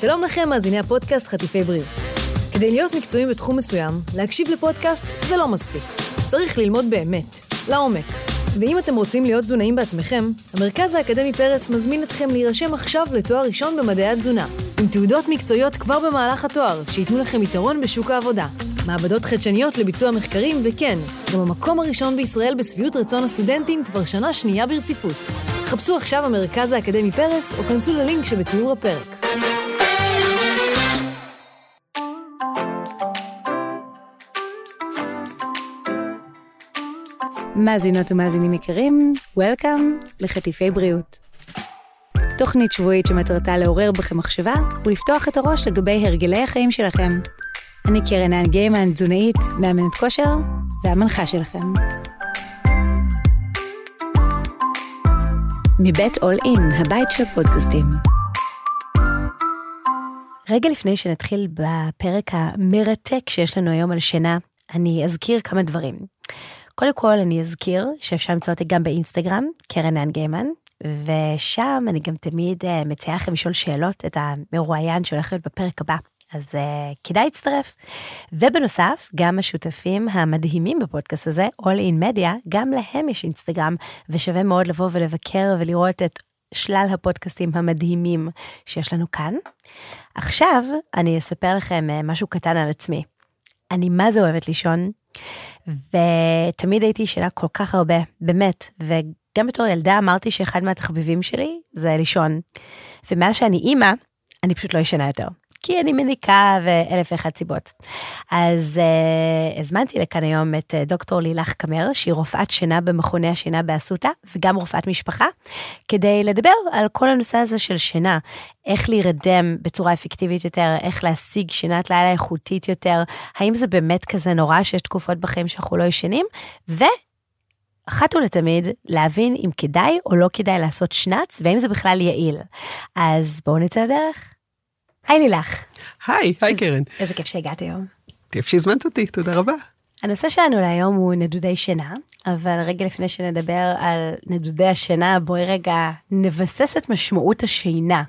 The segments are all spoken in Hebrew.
שלום לכם, מאזיני הפודקאסט חטיפי בריאות. כדי להיות מקצועיים בתחום מסוים, להקשיב לפודקאסט זה לא מספיק. צריך ללמוד באמת, לעומק. ואם אתם רוצים להיות תזונאים בעצמכם, המרכז האקדמי פרס מזמין אתכם להירשם עכשיו לתואר ראשון במדעי התזונה, עם תעודות מקצועיות כבר במהלך התואר, שייתנו לכם יתרון בשוק העבודה. מעבדות חדשניות לביצוע מחקרים, וכן, גם המקום הראשון בישראל בשביעות רצון הסטודנטים כבר שנה שנייה ברציפות. חפשו עכשיו במרכז האקדמי פרס, או כנסו ללינק שבתיאור הפרק. מאזינות ומאזינים יקרים, Welcome לחטיפי בריאות. תוכנית שבועית שמטרתה לעורר בכם מחשבה ולפתוח את הראש לגבי הרגלי החיים שלכם. אני קרן האן גיימן, תזונאית, מאמנת כושר והמנחה שלכם. מבית אול אין, הבית של הפודקאסטים. רגע לפני שנתחיל בפרק המרתק שיש לנו היום על שינה, אני אזכיר כמה דברים. קודם כל אני אזכיר שאפשר למצוא אותי גם באינסטגרם, קרן האן גיימן, ושם אני גם תמיד uh, מציעה לכם לשאול שאלות את המרואיין שהולך להיות בפרק הבא. אז uh, כדאי להצטרף. ובנוסף, גם השותפים המדהימים בפודקאסט הזה, All in Media, גם להם יש אינסטגרם, ושווה מאוד לבוא ולבקר ולראות את שלל הפודקאסטים המדהימים שיש לנו כאן. עכשיו אני אספר לכם uh, משהו קטן על עצמי. אני מה זה אוהבת לישון, ותמיד הייתי ישנה כל כך הרבה, באמת, וגם בתור ילדה אמרתי שאחד מהתחביבים שלי זה לישון. ומאז שאני אימא, אני פשוט לא ישנה יותר. כי אני מניקה ואלף ואחת סיבות. אז uh, הזמנתי לכאן היום את uh, דוקטור לילך קמר, שהיא רופאת שינה במכוני השינה באסותא, וגם רופאת משפחה, כדי לדבר על כל הנושא הזה של שינה, איך להירדם בצורה אפקטיבית יותר, איך להשיג שינת לילה איכותית יותר, האם זה באמת כזה נורא שיש תקופות בחיים שאנחנו לא ישנים, ו... אחת ולתמיד להבין אם כדאי או לא כדאי לעשות שנץ והאם זה בכלל יעיל. אז בואו נצא לדרך. היי לילך. היי, היי קרן. איזה כיף שהגעת היום. כיף שהזמנת אותי, תודה רבה. הנושא שלנו להיום הוא נדודי שינה, אבל רגע לפני שנדבר על נדודי השינה, בואי רגע נבסס את משמעות השינה.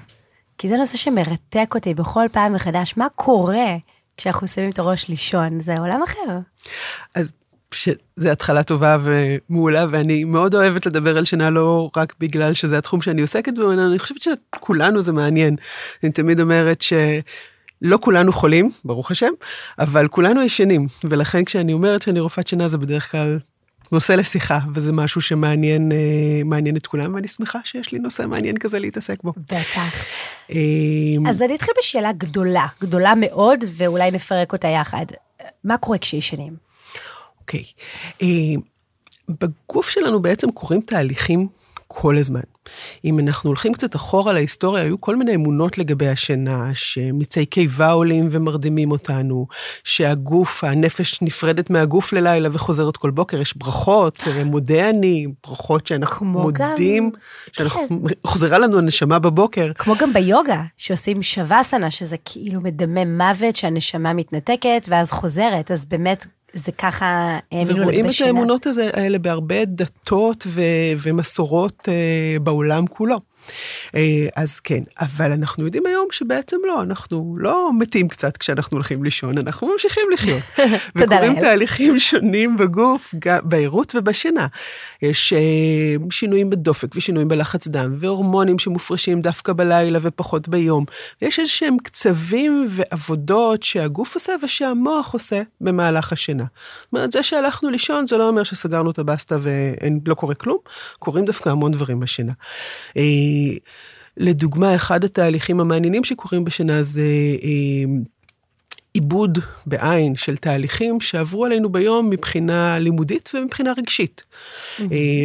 כי זה נושא שמרתק אותי בכל פעם מחדש, מה קורה כשאנחנו שמים את הראש לישון, זה עולם אחר. אז שזה התחלה טובה ומעולה, ואני מאוד אוהבת לדבר על שינה לא רק בגלל שזה התחום שאני עוסקת בו, אלא אני חושבת שכולנו זה מעניין. אני תמיד אומרת ש... לא כולנו חולים, ברוך השם, אבל כולנו ישנים, ולכן כשאני אומרת שאני רופאת שינה זה בדרך כלל נושא לשיחה, וזה משהו שמעניין אה, מעניין את כולם, ואני שמחה שיש לי נושא מעניין כזה להתעסק בו. בטח. אה, אז אני אתחיל בשאלה גדולה, גדולה מאוד, ואולי נפרק אותה יחד. מה קורה כשישנים? אוקיי. אה, בגוף שלנו בעצם קורים תהליכים כל הזמן. אם אנחנו הולכים קצת אחורה להיסטוריה, היו כל מיני אמונות לגבי השינה, שמצי קיבה עולים ומרדימים אותנו, שהגוף, הנפש נפרדת מהגוף ללילה וחוזרת כל בוקר, יש ברכות, אה, מודה אני, ברכות שאנחנו מודים, גם... שאנחנו, כן. חוזרה לנו הנשמה בבוקר. כמו גם ביוגה, שעושים שווסנה, שזה כאילו מדמם מוות, שהנשמה מתנתקת ואז חוזרת, אז באמת זה ככה האמינו לזה ורואים את האמונות האלה בהרבה דתות ו- ומסורות uh, בעולם כולו. אה, אז כן, אבל אנחנו יודעים היום שבעצם לא, אנחנו לא מתים קצת כשאנחנו הולכים לישון, אנחנו ממשיכים לחיות. וקורים תהליכים שונים בגוף, בעירות ובשינה. יש אה, שינויים בדופק ושינויים בלחץ דם, והורמונים שמופרשים דווקא בלילה ופחות ביום. ויש איזה שהם קצבים ועבודות שהגוף עושה ושהמוח עושה במהלך השינה. זאת אומרת, זה שהלכנו לישון זה לא אומר שסגרנו את הבסטה ולא קורה כלום, קורים דווקא המון דברים בשינה. לדוגמה, אחד התהליכים המעניינים שקורים בשינה זה אה, עיבוד בעין של תהליכים שעברו עלינו ביום מבחינה לימודית ומבחינה רגשית. Mm-hmm.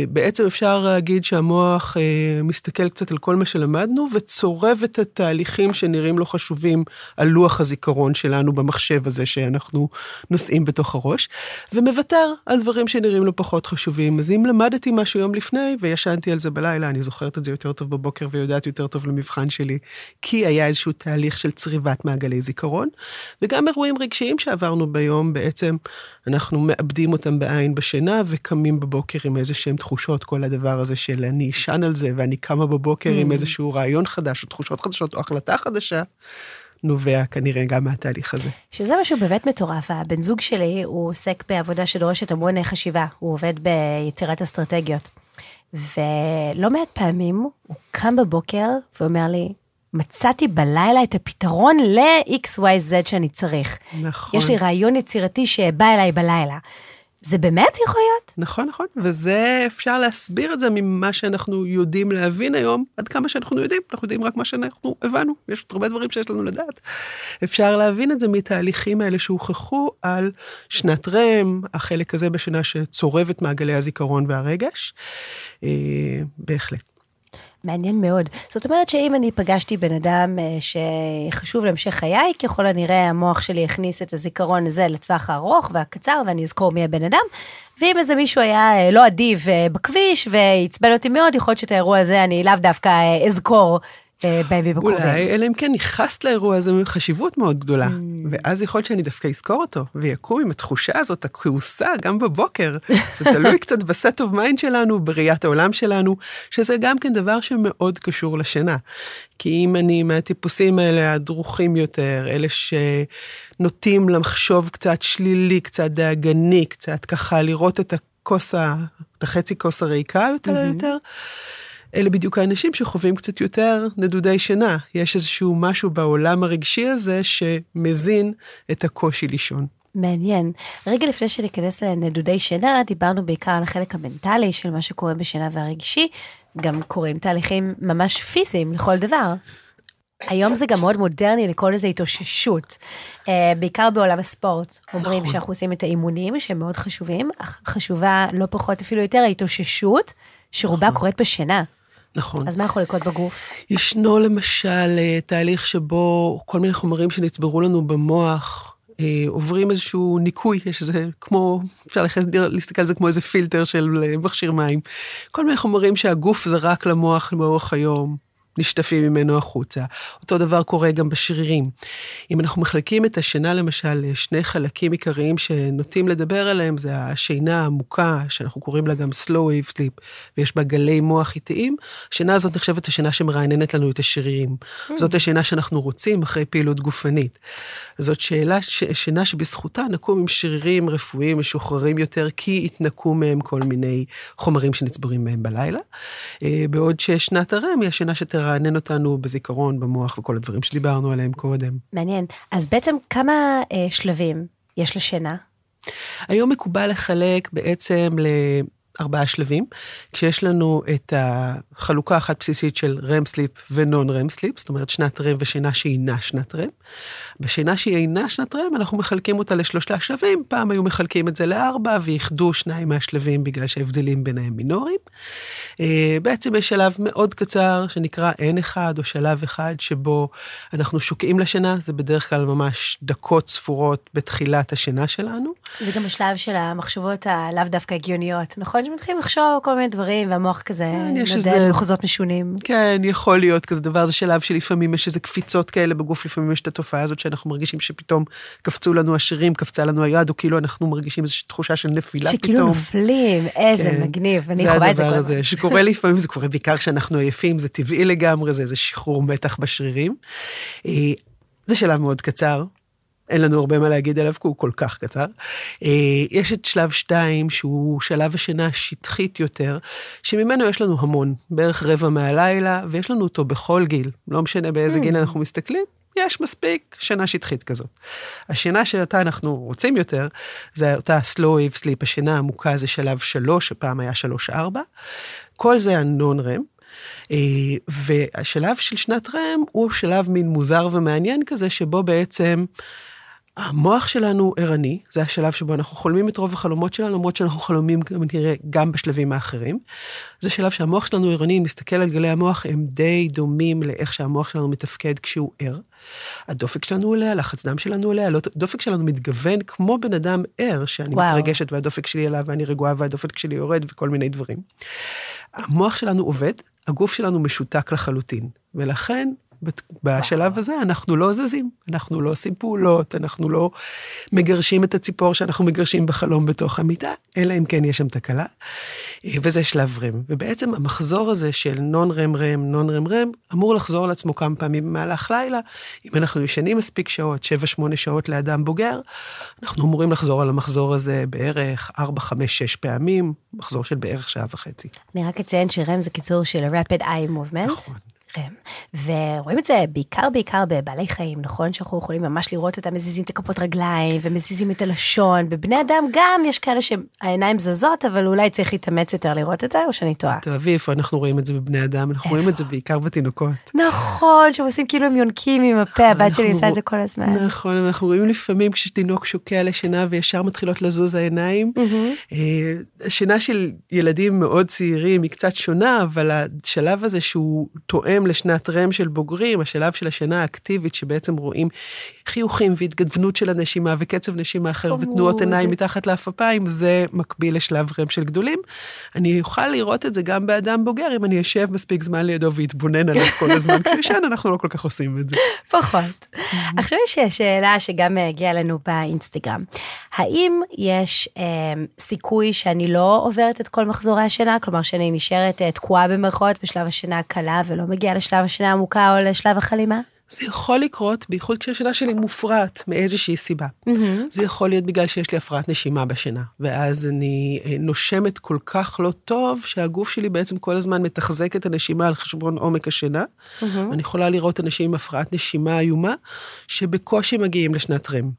בעצם אפשר להגיד שהמוח אה, מסתכל קצת על כל מה שלמדנו וצורב את התהליכים שנראים לו חשובים על לוח הזיכרון שלנו במחשב הזה שאנחנו נושאים בתוך הראש, ומוותר על דברים שנראים לו פחות חשובים. אז אם למדתי משהו יום לפני וישנתי על זה בלילה, אני זוכרת את זה יותר טוב בבוקר ויודעת יותר טוב למבחן שלי, כי היה איזשהו תהליך של צריבת מעגלי זיכרון, וגם גם אירועים רגשיים שעברנו ביום, בעצם אנחנו מאבדים אותם בעין בשינה וקמים בבוקר עם איזה שהם תחושות, כל הדבר הזה של אני אשן על זה ואני קמה בבוקר mm. עם איזשהו רעיון חדש או תחושות חדשות או החלטה חדשה. נובע כנראה גם מהתהליך הזה. שזה משהו באמת מטורף, הבן זוג שלי הוא עוסק בעבודה שדורשת המון חשיבה, הוא עובד ביצירת אסטרטגיות. ולא מעט פעמים הוא קם בבוקר ואומר לי, מצאתי בלילה את הפתרון ל-XYZ שאני צריך. נכון. יש לי רעיון יצירתי שבא אליי בלילה. זה באמת יכול להיות? נכון, נכון, וזה אפשר להסביר את זה ממה שאנחנו יודעים להבין היום, עד כמה שאנחנו יודעים, אנחנו יודעים רק מה שאנחנו הבנו, יש עוד הרבה דברים שיש לנו לדעת. אפשר להבין את זה מתהליכים האלה שהוכחו על שנת רם, החלק הזה בשנה שצורב את מעגלי הזיכרון והרגש, אה, בהחלט. מעניין מאוד. זאת אומרת שאם אני פגשתי בן אדם אה, שחשוב להמשך חיי, ככל הנראה המוח שלי הכניס את הזיכרון הזה לטווח הארוך והקצר, ואני אזכור מי הבן אדם. ואם איזה מישהו היה אה, לא אדיב אה, בכביש ועצבן אותי מאוד, יכול להיות שאת האירוע הזה אני לאו דווקא אזכור בימים הקרובים. אולי, אלא אם כן ייחסת לאירוע הזה חשיבות מאוד גדולה, mm. ואז יכול להיות שאני דווקא אזכור אותו, ואקום עם התחושה הזאת, הכעוסה, גם בבוקר. זה תלוי קצת ב set of mind שלנו, בראיית העולם שלנו, שזה גם כן דבר שמאוד קשור לשינה. כי אם אני מהטיפוסים האלה הדרוכים יותר, אלה שנוטים לחשוב קצת שלילי, קצת דאגני, קצת ככה לראות את הכוס, את החצי כוס הריקה יותר, mm-hmm. יותר, אלה בדיוק האנשים שחווים קצת יותר נדודי שינה. יש איזשהו משהו בעולם הרגשי הזה שמזין את הקושי לישון. מעניין. רגע לפני שניכנס לנדודי שינה, דיברנו בעיקר על החלק המנטלי של מה שקורה בשינה והרגשי. גם קורים תהליכים ממש פיזיים לכל דבר. היום זה גם מאוד מודרני לקרוא לזה התאוששות, uh, בעיקר בעולם הספורט. אומרים נכון. שאנחנו עושים את האימונים שהם מאוד חשובים, אך חשובה לא פחות אפילו יותר ההתאוששות, שרובה נכון. קורית בשינה. נכון. אז מה יכול לקרות בגוף? ישנו למשל אה, תהליך שבו כל מיני חומרים שנצברו לנו במוח, אה, עוברים איזשהו ניקוי, יש איזה כמו, אפשר להסתכל על זה כמו איזה פילטר של אה, מכשיר מים. כל מיני חומרים שהגוף זרק למוח לאורך היום. נשטפים ממנו החוצה. אותו דבר קורה גם בשרירים. אם אנחנו מחלקים את השינה למשל לשני חלקים עיקריים שנוטים לדבר עליהם, זה השינה העמוקה, שאנחנו קוראים לה גם slow wave sleep, ויש בה גלי מוח איטיים, השינה הזאת נחשבת השינה שמרעננת לנו את השרירים. Mm. זאת השינה שאנחנו רוצים אחרי פעילות גופנית. זאת שאלה, שינה שבזכותה נקום עם שרירים רפואיים משוחררים יותר, כי התנקו מהם כל מיני חומרים שנצברים מהם בלילה. אה, בעוד ששנת הרם היא השינה שתרענן לרענן אותנו בזיכרון, במוח וכל הדברים שדיברנו עליהם קודם. מעניין. אז בעצם כמה אה, שלבים יש לשינה? היום מקובל לחלק בעצם ל... ארבעה שלבים, כשיש לנו את החלוקה אחת בסיסית של רם סליפ ונון רם סליפ, זאת אומרת שנת רם ושינה שאינה שנת רם. בשינה שהיא אינה שנת רם, אנחנו מחלקים אותה לשלושה שלבים, פעם היו מחלקים את זה לארבע ואיחדו שניים מהשלבים בגלל שההבדלים ביניהם מינוריים. אה, בעצם יש שלב מאוד קצר שנקרא N1 או שלב אחד שבו אנחנו שוקעים לשינה, זה בדרך כלל ממש דקות ספורות בתחילת השינה שלנו. זה גם השלב של המחשבות הלאו דווקא הגיוניות, נכון? שמתחילים לחשוב כל מיני דברים והמוח כזה כן, נודד במחוזות משונים. כן, יכול להיות כזה דבר, זה שלב שלפעמים יש איזה קפיצות כאלה בגוף, לפעמים יש את התופעה הזאת שאנחנו מרגישים שפתאום קפצו לנו השירים, קפצה לנו היד, או כאילו אנחנו מרגישים איזושהי תחושה של נפילה שכאילו פתאום. שכאילו נופלים, איזה כן, מגניב, אני חווה את זה כל הזמן. שקורה לפעמים, זה קורה בעיקר כשאנחנו עייפים, זה טבעי לגמרי, זה איזה שחרור מתח בשרירים. אה, זה שלב מאוד קצר, אין לנו הרבה מה להגיד עליו, כי הוא כל כך קצר. אה, יש את שלב שתיים, שהוא שלב השינה השטחית יותר, שממנו יש לנו המון, בערך רבע מהלילה, ויש לנו אותו בכל גיל, לא משנה באיזה mm. גיל אנחנו מסתכלים, יש מספיק שינה שטחית כזאת. השינה שאותה אנחנו רוצים יותר, זה אותה slow wave sleep, השינה העמוקה זה שלב שלוש, שפעם היה שלוש ארבע. כל זה הנון רם. אה, והשלב של שנת רם הוא שלב מין מוזר ומעניין כזה, שבו בעצם המוח שלנו ערני, זה השלב שבו אנחנו חולמים את רוב החלומות שלנו, למרות שאנחנו חלומים גם נראה גם בשלבים האחרים. זה שלב שהמוח שלנו ערני, מסתכל על גלי המוח, הם די דומים לאיך שהמוח שלנו מתפקד כשהוא ער. הדופק שלנו עולה, הלחץ דם שלנו עולה, הדופק שלנו מתגוון כמו בן אדם ער, שאני וואו. מתרגשת והדופק שלי עליו ואני רגועה והדופק שלי יורד וכל מיני דברים. המוח שלנו עובד, הגוף שלנו משותק לחלוטין, ולכן בשלב הזה אנחנו לא זזים, אנחנו לא עושים פעולות, אנחנו לא מגרשים את הציפור שאנחנו מגרשים בחלום בתוך המיטה, אלא אם כן יש שם תקלה. אה, וזה שלב רם. ובעצם המחזור הזה של נון רם רם, נון רם רם, אמור לחזור על עצמו כמה פעמים במהלך לילה. אם אנחנו ישנים מספיק שעות, 7-8 שעות לאדם בוגר, אנחנו אמורים לחזור על המחזור הזה בערך 4, 5, 6 פעמים, מחזור של בערך שעה וחצי. אני רק אציין שרם זה קיצור של rapid eye movement. נכון. רם. ורואים את זה בעיקר בעיקר בבעלי חיים, נכון? שאנחנו יכולים ממש לראות אותם מזיזים את הכפות רגליים ומזיזים את הלשון, בבני אדם גם יש כאלה שהעיניים זזות, אבל אולי צריך להתאמץ יותר לראות את זה, או שאני טועה? תאהבי איפה אנחנו רואים את זה בבני אדם, אנחנו רואים את זה בעיקר בתינוקות. נכון, שהם עושים כאילו הם יונקים עם הפה, הבת שלי עושה את זה כל הזמן. נכון, אנחנו רואים לפעמים כשתינוק שוקע לשינה וישר מתחילות לזוז העיניים. אה, השינה של ילדים מאוד צעירים היא קצת שונה, אבל השלב הזה שהוא תואם בהתאם לשנת רם של בוגרים, השלב של השינה האקטיבית, שבעצם רואים חיוכים והתגוונות של הנשימה וקצב נשימה אחר. ותנועות עיניים מתחת לאפפיים, זה מקביל לשלב רם של גדולים. אני אוכל לראות את זה גם באדם בוגר, אם אני אשב מספיק זמן לידו ואתבונן עליו כל הזמן, כי ישן אנחנו לא כל כך עושים את זה. פחות. עכשיו יש שאלה שגם הגיעה לנו באינסטגרם. האם יש אה, סיכוי שאני לא עוברת את כל מחזורי השינה, כלומר שאני נשארת אה, תקועה במרכאות בשלב השינה הקלה ולא מגיעה לשלב השינה העמוקה או לשלב החלימה? זה יכול לקרות, בייחוד כשהשינה שלי מופרעת מאיזושהי סיבה. Mm-hmm. זה יכול להיות בגלל שיש לי הפרעת נשימה בשינה, ואז אני אה, נושמת כל כך לא טוב, שהגוף שלי בעצם כל הזמן מתחזק את הנשימה על חשבון עומק השינה. Mm-hmm. אני יכולה לראות אנשים עם הפרעת נשימה איומה, שבקושי מגיעים לשנת רם.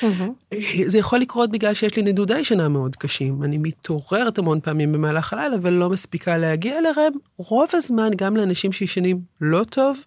Mm-hmm. זה יכול לקרות בגלל שיש לי נדודי שינה מאוד קשים. אני מתעוררת המון פעמים במהלך הלילה ולא מספיקה להגיע לרם. רוב הזמן, גם לאנשים שישנים לא טוב,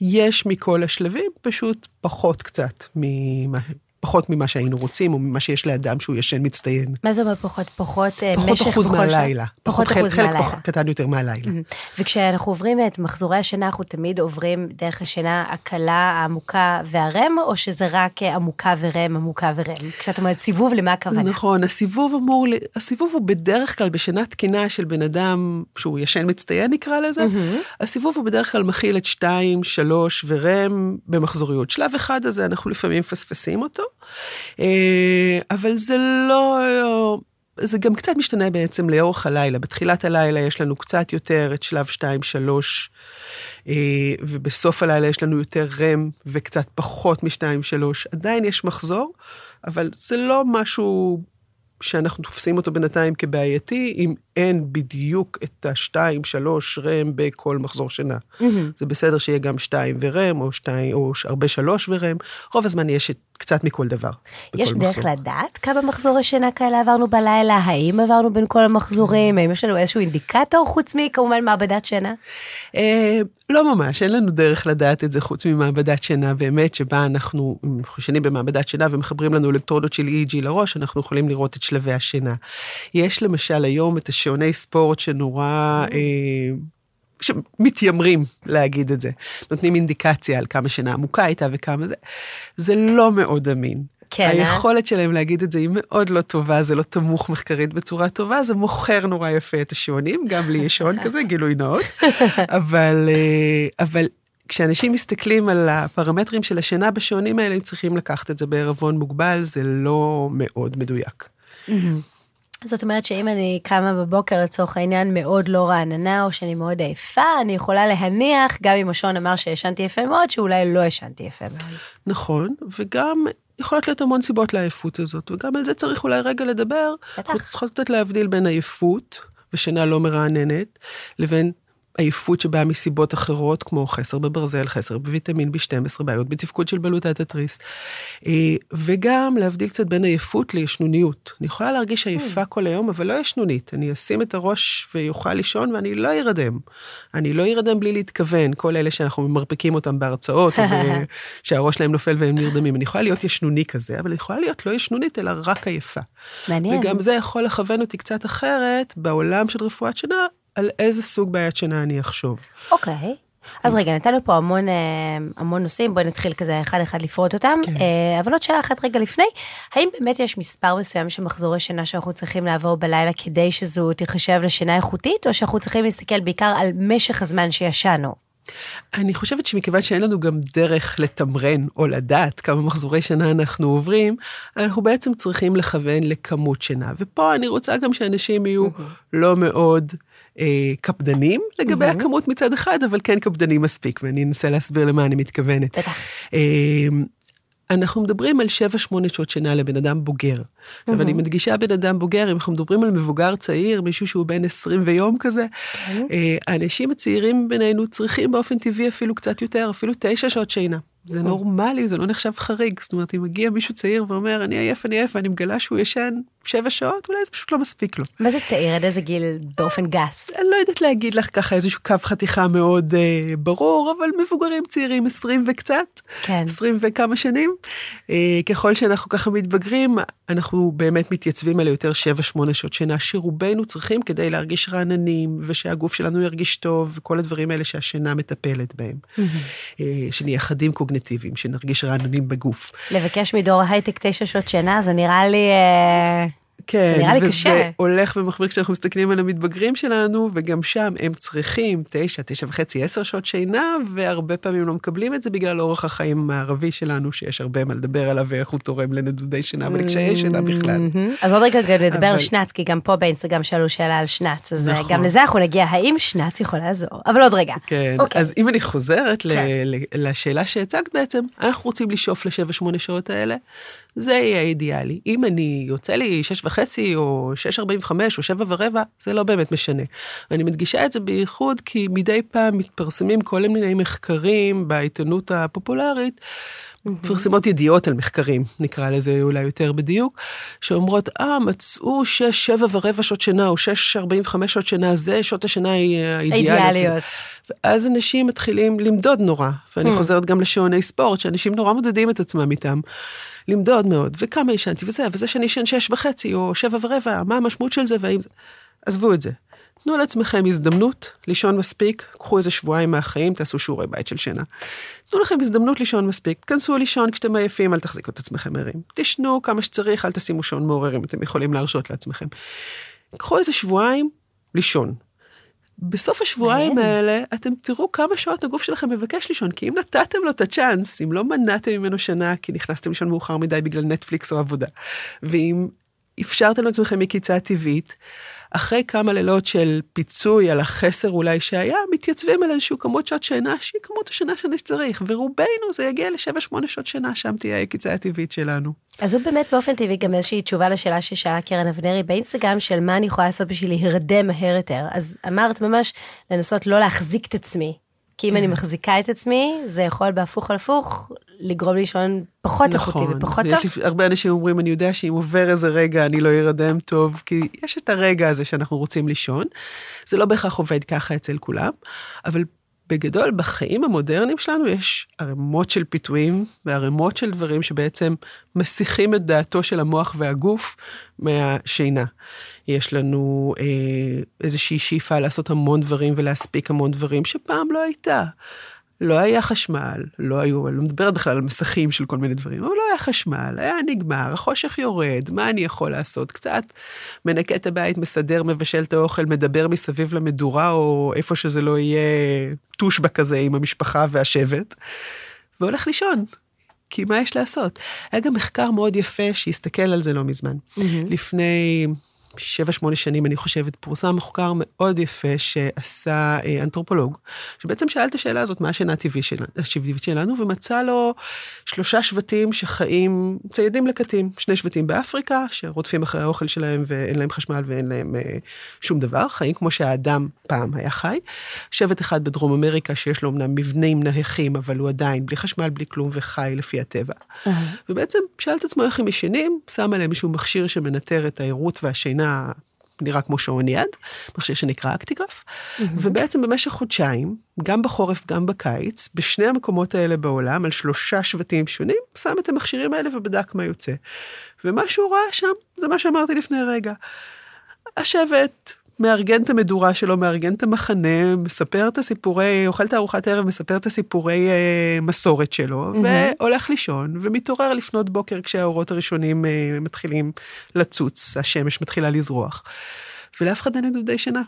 יש מכל השלבים, פשוט פחות קצת ממה פחות ממה שהיינו רוצים, או ממה שיש לאדם שהוא ישן מצטיין. מה זה אומר פחות? פחות, אה, פחות משך אחוז מהלילה. פחות, פחות אחוז חלק מהלילה. חלק קטן יותר מהלילה. וכשאנחנו עוברים את מחזורי השינה, אנחנו תמיד עוברים דרך השינה הקלה, העמוקה והרם, או שזה רק אה, עמוקה ורם, עמוקה ורם? כשאת אומרת סיבוב, למה הכוונה? נכון, הסיבוב אמור, הסיבוב הוא בדרך כלל בשינה תקינה של בן אדם שהוא ישן מצטיין נקרא לזה, הסיבוב הוא בדרך כלל מכיל את שתיים, שלוש ורם במחזוריות. שלב אחד הזה אנחנו לפעמים מפספסים אותו. אה, אבל זה לא... זה גם קצת משתנה בעצם לאורך הלילה. בתחילת הלילה יש לנו קצת יותר את שלב 2-3, אה, ובסוף הלילה יש לנו יותר רם וקצת פחות מ-2-3. עדיין יש מחזור, אבל זה לא משהו שאנחנו תופסים אותו בינתיים כבעייתי, אם אין בדיוק את השתיים, שלוש רם בכל מחזור שינה. Mm-hmm. זה בסדר שיהיה גם שתיים ורם, או, שתיים, או הרבה שלוש ורם, רוב הזמן יש קצת מכל דבר. יש דרך מחזור. לדעת כמה מחזורי שינה כאלה עברנו בלילה? האם עברנו בין כל המחזורים? האם יש לנו איזשהו אינדיקטור חוץ מכמובן מעבדת שינה? אה, לא ממש, אין לנו דרך לדעת את זה חוץ ממעבדת שינה באמת, שבה אנחנו ישנים במעבדת שינה ומחברים לנו אלקטרודות של EEG לראש, אנחנו יכולים לראות את שלבי השינה. יש למשל היום את השעוני ספורט שנורא... אה, שמתיימרים להגיד את זה. נותנים אינדיקציה על כמה שינה עמוקה הייתה וכמה זה. זה לא מאוד אמין. כן. אה? היכולת שלהם להגיד את זה היא מאוד לא טובה, זה לא תמוך מחקרית בצורה טובה, זה מוכר נורא יפה את השעונים, גם לי יש שעון כזה, גילוי נאות. אבל, אה, אבל כשאנשים מסתכלים על הפרמטרים של השינה בשעונים האלה, הם צריכים לקחת את זה בערבון מוגבל, זה לא מאוד מדויק. זאת אומרת שאם אני קמה בבוקר לצורך העניין מאוד לא רעננה או שאני מאוד עייפה, אני יכולה להניח, גם אם השעון אמר שישנתי יפה מאוד, שאולי לא ישנתי יפה מאוד. נכון, וגם יכולות להיות המון סיבות לעייפות הזאת, וגם על זה צריך אולי רגע לדבר. בטח. אנחנו צריכות קצת להבדיל בין עייפות ושינה לא מרעננת, לבין עייפות שבאה מסיבות אחרות, כמו חסר בברזל, חסר בוויטמין B12, בעיות בתפקוד של בלוטת התריס. אה, וגם להבדיל קצת בין עייפות לישנוניות. אני יכולה להרגיש עייפה mm. כל היום, אבל לא ישנונית. אני אשים את הראש ויוכל לישון ואני לא ארדם. אני לא ארדם בלי להתכוון, כל אלה שאנחנו מרפקים אותם בהרצאות, שהראש שלהם נופל והם נרדמים. אני יכולה להיות ישנוני כזה, אבל אני יכולה להיות לא ישנונית, אלא רק עייפה. מעניין. וגם זה יכול לכוון אותי קצת אחרת בעולם של רפואת שינה, על איזה סוג בעיית שינה אני אחשוב. אוקיי. Okay. אז רגע, נתנו פה המון, אה, המון נושאים, בואי נתחיל כזה אחד אחד לפרוט אותם. כן. אה, אבל עוד שאלה אחת רגע לפני, האם באמת יש מספר מסוים של מחזורי שינה שאנחנו צריכים לעבור בלילה כדי שזו תיחשב לשינה איכותית, או שאנחנו צריכים להסתכל בעיקר על משך הזמן שישנו? אני חושבת שמכיוון שאין לנו גם דרך לתמרן או לדעת כמה מחזורי שינה אנחנו עוברים, אנחנו בעצם צריכים לכוון לכמות שינה. ופה אני רוצה גם שאנשים יהיו לא מאוד אה, קפדנים לגבי הכמות מצד אחד, אבל כן קפדנים מספיק, ואני אנסה להסביר למה אני מתכוונת. בטח. אה, אנחנו מדברים על 7-8 שעות שינה לבן אדם בוגר. Mm-hmm. אבל אני מדגישה בן אדם בוגר, אם אנחנו מדברים על מבוגר צעיר, מישהו שהוא בן 20 ויום כזה, mm-hmm. האנשים הצעירים בינינו צריכים באופן טבעי אפילו קצת יותר, אפילו 9 שעות שינה. זה נורמלי, זה לא נחשב חריג. זאת אומרת, אם מגיע מישהו צעיר ואומר, אני עייף, אני עייף, ואני מגלה שהוא ישן שבע שעות, אולי זה פשוט לא מספיק לו. מה זה צעיר? עד איזה גיל באופן גס? אני לא יודעת להגיד לך ככה איזשהו קו חתיכה מאוד אה, ברור, אבל מבוגרים צעירים 20 וקצת, כן. 20 וכמה שנים. אה, ככל שאנחנו ככה מתבגרים, אנחנו באמת מתייצבים על יותר 7-8 שעות שינה, שרובנו צריכים כדי להרגיש רעננים, ושהגוף שלנו ירגיש טוב, וכל הדברים האלה שהשינה מטפלת בהם. Mm-hmm. אה, שנהיה חדים קוגנטיביים, שנרגיש רעננים בגוף. לבקש מדור ההייטק 9 שעות שינה, זה נראה לי... אה... כן, זה נראה לי וזה קשה. הולך ומחמיר כשאנחנו מסתכלים על המתבגרים שלנו, וגם שם הם צריכים תשע, תשע וחצי, עשר שעות שינה, והרבה פעמים לא מקבלים את זה בגלל אורח החיים המערבי שלנו, שיש הרבה מה לדבר עליו ואיך הוא תורם לנדודי שינה ולקשיי שינה בכלל. אז עוד רגע גם נדבר על שנץ, כי גם פה באינסטגרם שאלו שאלה על שנץ, אז נכון. גם לזה אנחנו נגיע, האם שנץ יכול לעזור? אבל עוד רגע. כן, אוקיי. אז אם אני חוזרת כן. לשאלה שהצגת בעצם, אנחנו רוצים לשאוף לשבע, שמונה שעות האלה. זה יהיה אידיאלי. אם אני יוצא לי שש וחצי או שש ארבעים וחמש או שבע ורבע, זה לא באמת משנה. ואני מדגישה את זה בייחוד כי מדי פעם מתפרסמים כל מיני מחקרים בעיתונות הפופולרית, מפרסמות ידיעות על מחקרים, נקרא לזה אולי יותר בדיוק, שאומרות, אה, מצאו שש, שבע ורבע שעות שינה, או שש, ארבעים וחמש שעות שינה, זה שעות השינה האידיאליות. אידיאליות. ואז אנשים מתחילים למדוד נורא, ואני hmm. חוזרת גם לשעוני ספורט, שאנשים נורא מודדים את עצמם איתם. למדוד מאוד, וכמה ישנתי וזה, וזה שאני ישן שש וחצי או שבע ורבע, מה המשמעות של זה והאם זה... עזבו את זה. תנו לעצמכם הזדמנות לישון מספיק, קחו איזה שבועיים מהחיים, תעשו שיעורי בית של שינה. תנו לכם הזדמנות לישון מספיק, תכנסו לישון כשאתם עייפים, אל תחזיקו את עצמכם ערים. תשנו כמה שצריך, אל תשימו שעון מעורר אם אתם יכולים להרשות לעצמכם. קחו איזה שבועיים לישון. בסוף השבועיים האלה, אתם תראו כמה שעות הגוף שלכם מבקש לישון, כי אם נתתם לו את הצ'אנס, אם לא מנעתם ממנו שנה כי נכנסתם לישון מאוחר מדי בגלל נטפליקס או עבודה, ואם אפשרתם לעצמכם מקיצה טבעית, אחרי כמה לילות של פיצוי על החסר אולי שהיה, מתייצבים על איזשהו כמות שעות שינה שהיא כמות השינה שאני צריך, ורובנו זה יגיע ל-7-8 שעות שינה, שם תהיה הקיצה הטבעית שלנו. אז הוא באמת באופן טבעי גם איזושהי תשובה לשאלה ששאלה קרן אבנרי באינסטגרם, של מה אני יכולה לעשות בשביל להירדם מהר יותר. אז אמרת ממש לנסות לא להחזיק את עצמי, כי אם כן. אני מחזיקה את עצמי, זה יכול בהפוך על הפוך לגרום לי לישון פחות נכון, איכותי ופחות טוב. יש הרבה אנשים אומרים, אני יודע שאם עובר איזה רגע אני לא ארדם טוב, כי יש את הרגע הזה שאנחנו רוצים לישון. זה לא בהכרח עובד ככה אצל כולם, אבל בגדול, בחיים המודרניים שלנו יש ערימות של פיתויים וערימות של דברים שבעצם מסיחים את דעתו של המוח והגוף מהשינה. יש לנו אה, איזושהי שאיפה לעשות המון דברים ולהספיק המון דברים שפעם לא הייתה. לא היה חשמל, לא היו, אני לא מדברת בכלל על מסכים של כל מיני דברים, אבל לא היה חשמל, היה נגמר, החושך יורד, מה אני יכול לעשות? קצת מנקה את הבית, מסדר, מבשל את האוכל, מדבר מסביב למדורה, או איפה שזה לא יהיה טושבה כזה עם המשפחה והשבט, והולך לישון. כי מה יש לעשות? היה גם מחקר מאוד יפה שהסתכל על זה לא מזמן. Mm-hmm. לפני שבע, שמונה שנים, אני חושבת, פורסם מחקר מאוד יפה שעשה אה, אנתרופולוג, שבעצם שאל את השאלה הזאת, מה השינה הטבעית שלנו, שלנו, ומצא לו שלושה שבטים שחיים ציידים לקטים, שני שבטים באפריקה, שרודפים אחרי האוכל שלהם ואין להם חשמל ואין להם אה, שום דבר, חיים כמו שהאדם פעם היה חי. שבט אחד בדרום אמריקה, שיש לו אמנם מבנים נהכים, אבל הוא עדיין בלי חשמל, בלי כלום, וחי לפי הטבע. ובעצם שאל את עצמו איך הם ישנים, שם עליהם איזשהו מכשיר שמנטר את הערות והשינה שינה נראה כמו שעון יד, מכשיר שנקרא אקטיגרף, mm-hmm. ובעצם במשך חודשיים, גם בחורף, גם בקיץ, בשני המקומות האלה בעולם, על שלושה שבטים שונים, שם את המכשירים האלה ובדק מה יוצא. ומה שהוא ראה שם, זה מה שאמרתי לפני רגע. השבט מארגן את המדורה שלו, מארגן את המחנה, מספר את הסיפורי, אוכל את ארוחת ערב, מספר את הסיפורי אה, מסורת שלו, mm-hmm. והולך לישון, ומתעורר לפנות בוקר כשהאורות הראשונים אה, מתחילים לצוץ, השמש מתחילה לזרוח. ולאף אחד אין נדודי שינה.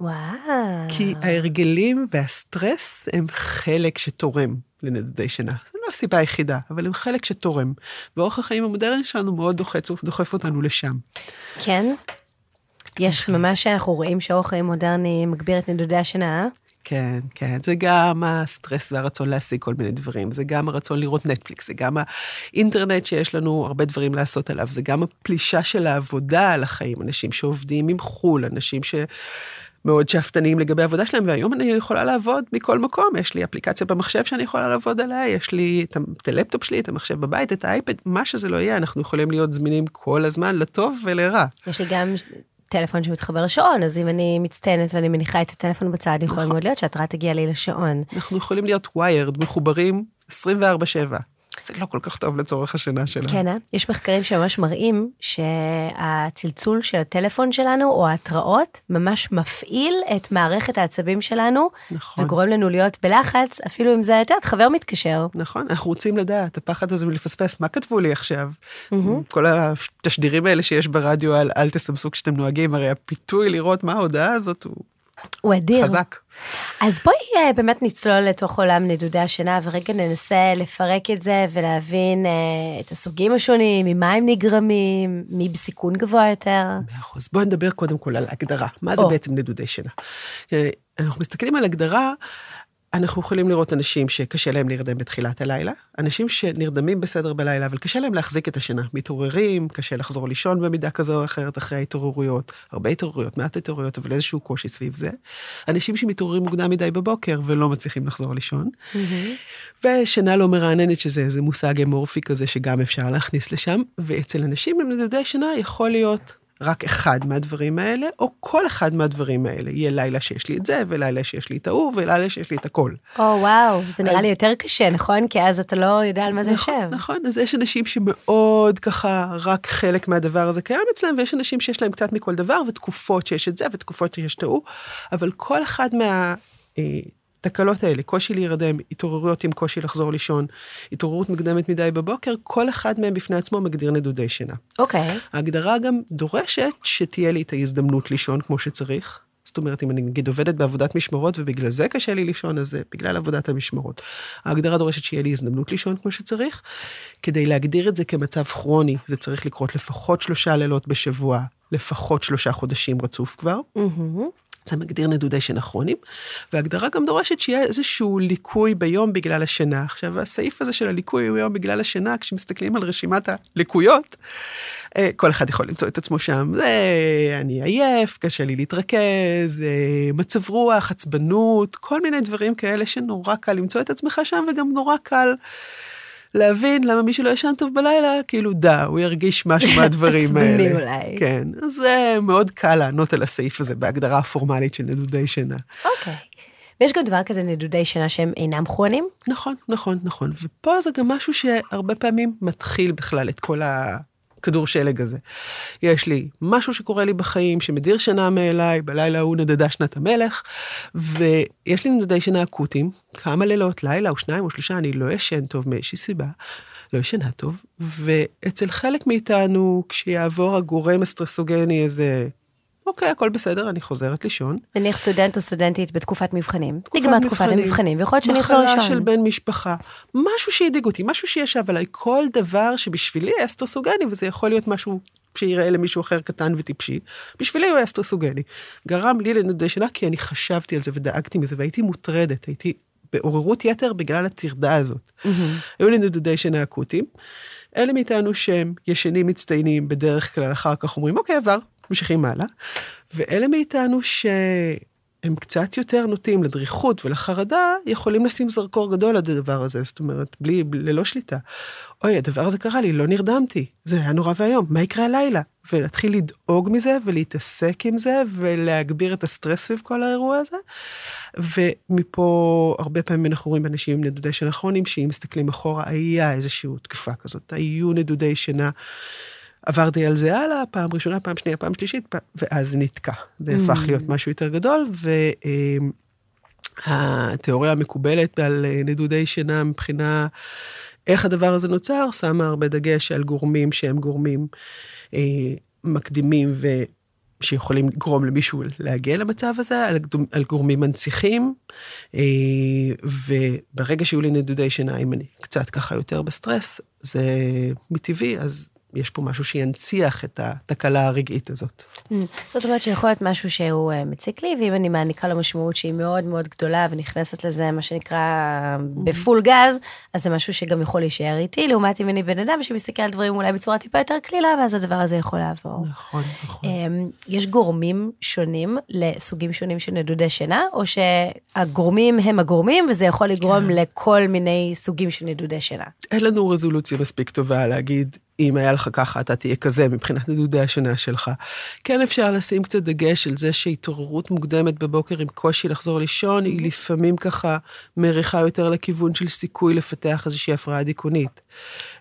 וואו. כי ההרגלים והסטרס הם חלק שתורם לנדודי שינה. זו לא הסיבה היחידה, אבל הם חלק שתורם. ואורח החיים המודרני שלנו מאוד דוחף, דוחף אותנו לשם. כן? יש ממש, אנחנו רואים חיים מודרני מגביר את נדודי השינה? כן, כן, זה גם הסטרס והרצון להשיג כל מיני דברים, זה גם הרצון לראות נטפליקס, זה גם האינטרנט שיש לנו הרבה דברים לעשות עליו, זה גם הפלישה של העבודה על החיים, אנשים שעובדים עם חו"ל, אנשים ש... מאוד שאפתניים לגבי העבודה שלהם, והיום אני יכולה לעבוד מכל מקום, יש לי אפליקציה במחשב שאני יכולה לעבוד עליה, יש לי את הלפטופ שלי, את המחשב בבית, את האייפד, מה שזה לא יהיה, אנחנו יכולים להיות זמינים כל הזמן, לטוב ולרע. יש לי גם טלפון שמתחבר לשעון, אז אם אני מצטיינת ואני מניחה את הטלפון בצד, יכול נכון. מאוד להיות שההתראה תגיע לי לשעון. אנחנו יכולים להיות ויירד, מחוברים 24/7. זה לא כל כך טוב לצורך השינה שלנו. כן, אה? יש מחקרים שממש מראים שהצלצול של הטלפון שלנו, או ההתראות, ממש מפעיל את מערכת העצבים שלנו, נכון. וגורם לנו להיות בלחץ, אפילו אם זה, את יודעת, חבר מתקשר. נכון, אנחנו רוצים לדעת, הפחד הזה מלפספס, מה כתבו לי עכשיו? Mm-hmm. כל התשדירים האלה שיש ברדיו על אל תסמסו כשאתם נוהגים, הרי הפיתוי לראות מה ההודעה הזאת הוא... הוא אדיר. חזק. אז בואי אה, באמת נצלול לתוך עולם נדודי השינה, ורגע ננסה לפרק את זה ולהבין אה, את הסוגים השונים, ממה הם נגרמים, מי בסיכון גבוה יותר. מאה אחוז. בואי נדבר קודם כל על הגדרה. מה זה או. בעצם נדודי שינה? אה, אנחנו מסתכלים על הגדרה, אנחנו יכולים לראות אנשים שקשה להם להירדם בתחילת הלילה, אנשים שנרדמים בסדר בלילה, אבל קשה להם להחזיק את השינה. מתעוררים, קשה לחזור לישון במידה כזו או אחרת אחרי ההתעוררויות, הרבה התעוררויות, מעט התעוררויות, אבל איזשהו קושי סביב זה. אנשים שמתעוררים מוקדם מדי בבוקר ולא מצליחים לחזור לישון. Mm-hmm. ושינה לא מרעננת, שזה איזה מושג אמורפי כזה שגם אפשר להכניס לשם, ואצל אנשים עם נדודי שינה יכול להיות רק אחד מהדברים האלה, או כל אחד מהדברים האלה. יהיה לילה שיש לי את זה, ולילה שיש לי את ההוא, ולילה שיש לי את הכל. או oh, וואו, זה נראה אז... לי יותר קשה, נכון? כי אז אתה לא יודע על מה זה נכון, יושב. נכון, אז יש אנשים שמאוד ככה, רק חלק מהדבר הזה קיים אצלם, ויש אנשים שיש להם קצת מכל דבר, ותקופות שיש את זה, ותקופות שיש את ההוא, אבל כל אחד מה... התקלות האלה, קושי להירדם, התעוררויות עם קושי לחזור לישון, התעוררות מוקדמת מדי בבוקר, כל אחד מהם בפני עצמו מגדיר נדודי שינה. אוקיי. Okay. ההגדרה גם דורשת שתהיה לי את ההזדמנות לישון כמו שצריך. זאת אומרת, אם אני נגיד עובדת בעבודת משמרות ובגלל זה קשה לי לישון, אז זה בגלל עבודת המשמרות. ההגדרה דורשת שיהיה לי הזדמנות לישון כמו שצריך. כדי להגדיר את זה כמצב כרוני, זה צריך לקרות לפחות שלושה לילות בשבוע, לפחות שלושה חודשים רצוף כבר. Mm-hmm. זה מגדיר נדודי שינה כרוניים, והגדרה גם דורשת שיהיה איזשהו ליקוי ביום בגלל השינה. עכשיו, הסעיף הזה של הליקוי ביום בגלל השינה, כשמסתכלים על רשימת הליקויות, אה, כל אחד יכול למצוא את עצמו שם. זה, אני עייף, קשה לי להתרכז, אה, מצב רוח, עצבנות, כל מיני דברים כאלה שנורא קל למצוא את עצמך שם, וגם נורא קל להבין למה מי שלא ישן טוב בלילה, כאילו דה, הוא ירגיש משהו מהדברים האלה. עצבני אולי. כן, אז זה מאוד קל לענות על הסעיף הזה בהגדרה הפורמלית של נדודי שינה. אוקיי. ויש גם דבר כזה נדודי שינה שהם אינם כרוניים? נכון, נכון, נכון. ופה זה גם משהו שהרבה פעמים מתחיל בכלל את כל ה... הכדור שלג הזה. יש לי משהו שקורה לי בחיים, שמדיר שינה מאליי, בלילה ההוא נדדה שנת המלך, ויש לי נדודי שינה אקוטיים, כמה לילות, לילה או שניים או שלושה, אני לא ישן טוב מאיזושהי סיבה, לא ישנה טוב, ואצל חלק מאיתנו, כשיעבור הגורם הסטרסוגני איזה אוקיי, הכל בסדר, אני חוזרת לישון. נניח סטודנט או סטודנטית בתקופת מבחנים. נגמר תקופת המבחנים, ויכול להיות שאני אחזור לישון. מחלה של בן משפחה, משהו שהדאיג אותי, משהו שישב עליי, כל דבר שבשבילי היה סטרסוגני, וזה יכול להיות משהו שיראה למישהו אחר קטן וטיפשי, בשבילי הוא היה סטרסוגני. גרם לי לנדודי שינה כי אני חשבתי על זה ודאגתי מזה, והייתי מוטרדת, הייתי בעוררות יתר בגלל הטרדה הזאת. Mm-hmm. היו לי נדודי שינה אקוטיים. אלה מאיתנו שהם ישנים מצטיינים בדרך כלל אחר כך אומרים, אוקיי, עבר, ממשיכים הלאה. ואלה מאיתנו שהם קצת יותר נוטים לדריכות ולחרדה, יכולים לשים זרקור גדול על הדבר הזה, זאת אומרת, בלי, ללא שליטה. אוי, הדבר הזה קרה לי, לא נרדמתי, זה היה נורא ואיום, מה יקרה הלילה? ולהתחיל לדאוג מזה ולהתעסק עם זה ולהגביר את הסטרס סביב כל האירוע הזה. ומפה הרבה פעמים אנחנו רואים אנשים עם נדודי שינה כרוניים, שאם מסתכלים אחורה, היה איזושהי תקופה כזאת, היו נדודי שינה. עברתי על זה הלאה, פעם ראשונה, פעם שנייה, פעם שלישית, פעם, ואז זה נתקע. זה mm. הפך להיות משהו יותר גדול, והתיאוריה המקובלת על נדודי שינה מבחינה איך הדבר הזה נוצר, שמה הרבה דגש על גורמים שהם גורמים אה, מקדימים ו... שיכולים לגרום למישהו להגיע למצב הזה, על, על גורמים מנציחים, אה, וברגע שיהיו לי נדודי שינה, אם אני קצת ככה יותר בסטרס, זה מטבעי, אז יש פה משהו שינציח את התקלה הרגעית הזאת. Mm. זאת אומרת שיכול להיות משהו שהוא אה, מציק לי, ואם אני מעניקה לו משמעות שהיא מאוד מאוד גדולה ונכנסת לזה, מה שנקרא, בפול גז, אז זה משהו שגם יכול להישאר איתי, לעומת אם אני בן אדם שמסתכל על דברים אולי בצורה טיפה יותר קלילה, ואז הדבר הזה יכול לעבור. נכון, נכון. אמ, יש גורמים שונים לסוגים שונים של נדודי שינה, או שהגורמים הם הגורמים, וזה יכול לגרום כן. לכל מיני סוגים של נדודי שינה? אין לנו רזולוציה מספיק טובה להגיד אם היה לך ככה, אתה תהיה כזה מבחינת נדודי השינה שלך. כן אפשר לשים קצת דגש על זה שהתעוררות מוקדמת בבוקר עם קושי לחזור לישון, היא לפעמים ככה מריחה יותר לכיוון של סיכוי לפתח איזושהי הפרעה דיכאונית.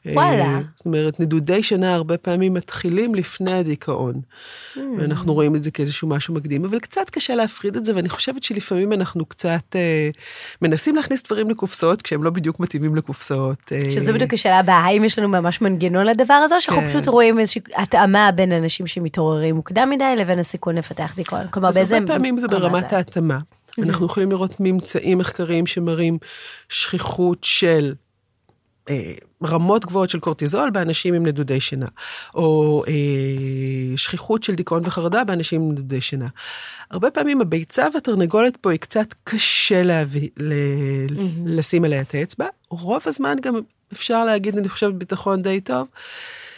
וואלה. אה, זאת אומרת, נדודי שינה הרבה פעמים מתחילים לפני הדיכאון. Mm. ואנחנו רואים את זה כאיזשהו משהו מקדים, אבל קצת קשה להפריד את זה, ואני חושבת שלפעמים אנחנו קצת אה, מנסים להכניס דברים לקופסאות, כשהם לא בדיוק מתאימים לקופסאות. אה... שזה בדיוק השאלה הבאה, האם יש לנו ממש מנגנון לדבר הזה, או שאנחנו כן. פשוט רואים איזושהי התאמה בין אנשים שמתעוררים מוקדם מדי לבין הסיכון לפתח דיכאון? כלומר, באיזה... אז הרבה פעמים זה ברמת ההתאמה. אנחנו יכולים לראות ממצאים מחקריים שמראים שכיחות של אה, רמות גבוהות של קורטיזול באנשים עם נדודי שינה, או אה, שכיחות של דיכאון וחרדה באנשים עם נדודי שינה. הרבה פעמים הביצה והתרנגולת פה היא קצת קשה להביא, ל, mm-hmm. לשים עליה את האצבע. רוב הזמן גם אפשר להגיד, אני חושבת, ביטחון די טוב,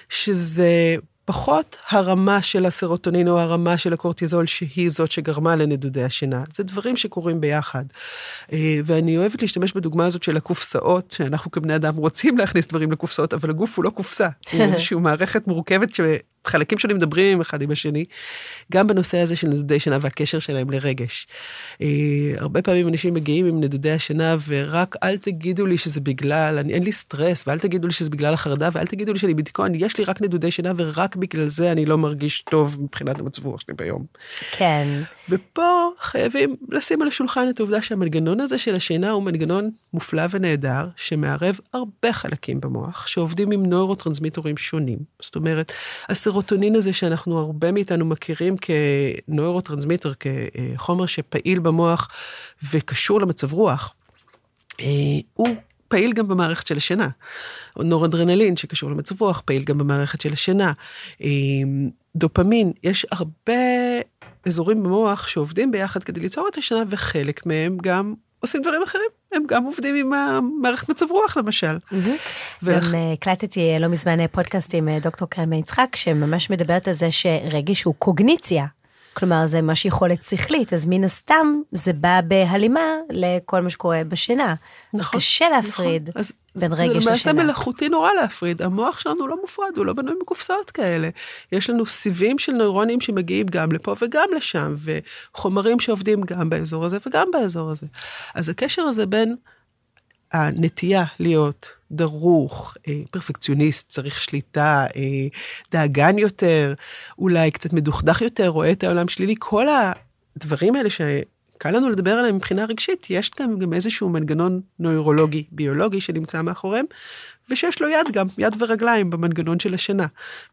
שזה פחות הרמה של הסרוטונין או הרמה של הקורטיזול שהיא זאת שגרמה לנדודי השינה. זה דברים שקורים ביחד. אה, ואני אוהבת להשתמש בדוגמה הזאת של הקופסאות, שאנחנו כבני אדם רוצים להכניס דברים לקופסאות, אבל הגוף הוא לא קופסה, הוא איזושהי מערכת מורכבת ש... חלקים שונים מדברים אחד עם השני, גם בנושא הזה של נדודי שינה והקשר שלהם לרגש. אה, הרבה פעמים אנשים מגיעים עם נדודי השינה, ורק אל תגידו לי שזה בגלל, אני, אין לי סטרס, ואל תגידו לי שזה בגלל החרדה, ואל תגידו לי שאני בדיכאון, יש לי רק נדודי שינה, ורק בגלל זה אני לא מרגיש טוב מבחינת המצב רוח שלי ביום. כן. ופה חייבים לשים על השולחן את העובדה שהמנגנון הזה של השינה הוא מנגנון מופלא ונהדר, שמערב הרבה חלקים במוח, שעובדים עם נוירוטרנסמיטורים שונים. זאת אומרת, הסרוטונין הזה שאנחנו הרבה מאיתנו מכירים כנוירוטרנסמיטר, כחומר שפעיל במוח וקשור למצב רוח, אה, הוא פעיל גם במערכת של השינה. נורדרנלין שקשור למצב רוח, פעיל גם במערכת של השינה. אה, דופמין, יש הרבה אזורים במוח שעובדים ביחד כדי ליצור את השינה, וחלק מהם גם עושים דברים אחרים. הם גם עובדים עם המערכת מצב רוח למשל. גם אה, הקלטתי אה, לא מזמן אה, פודקאסט עם דוקטור קרן יצחק, שממש מדברת על זה שרגש הוא קוגניציה. כלומר, זה ממש יכולת שכלית, אז מן הסתם זה בא בהלימה לכל מה שקורה בשינה. נכון. קשה להפריד נכון. בין רגש לשינה. זה למעשה מלאכותי נורא להפריד. המוח שלנו לא מופרד, הוא לא בנוי מקופסאות כאלה. יש לנו סיבים של נוירונים שמגיעים גם לפה וגם לשם, וחומרים שעובדים גם באזור הזה וגם באזור הזה. אז הקשר הזה בין הנטייה להיות דרוך, אה, פרפקציוניסט, צריך שליטה, אה, דאגן יותר, אולי קצת מדוכדך יותר, רואה את העולם שלילי, כל הדברים האלה שקל לנו לדבר עליהם מבחינה רגשית, יש גם, גם איזשהו מנגנון נוירולוגי, ביולוגי שנמצא מאחוריהם, ושיש לו יד גם, יד ורגליים במנגנון של השינה.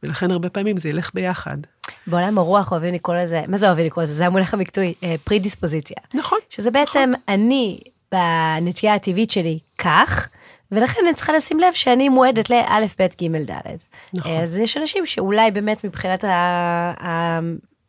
ולכן הרבה פעמים זה ילך ביחד. בעולם הרוח אוהבים לקרוא לזה, מה זה אוהבים לקרוא לזה? זה המונח המקצועי, פרי דיספוזיציה. נכון. שזה בעצם נכון. אני בנטייה הטבעית שלי כך, ולכן אני צריכה לשים לב שאני מועדת לאלף, בית, גימל, דלת. נכון. אז יש אנשים שאולי באמת מבחינת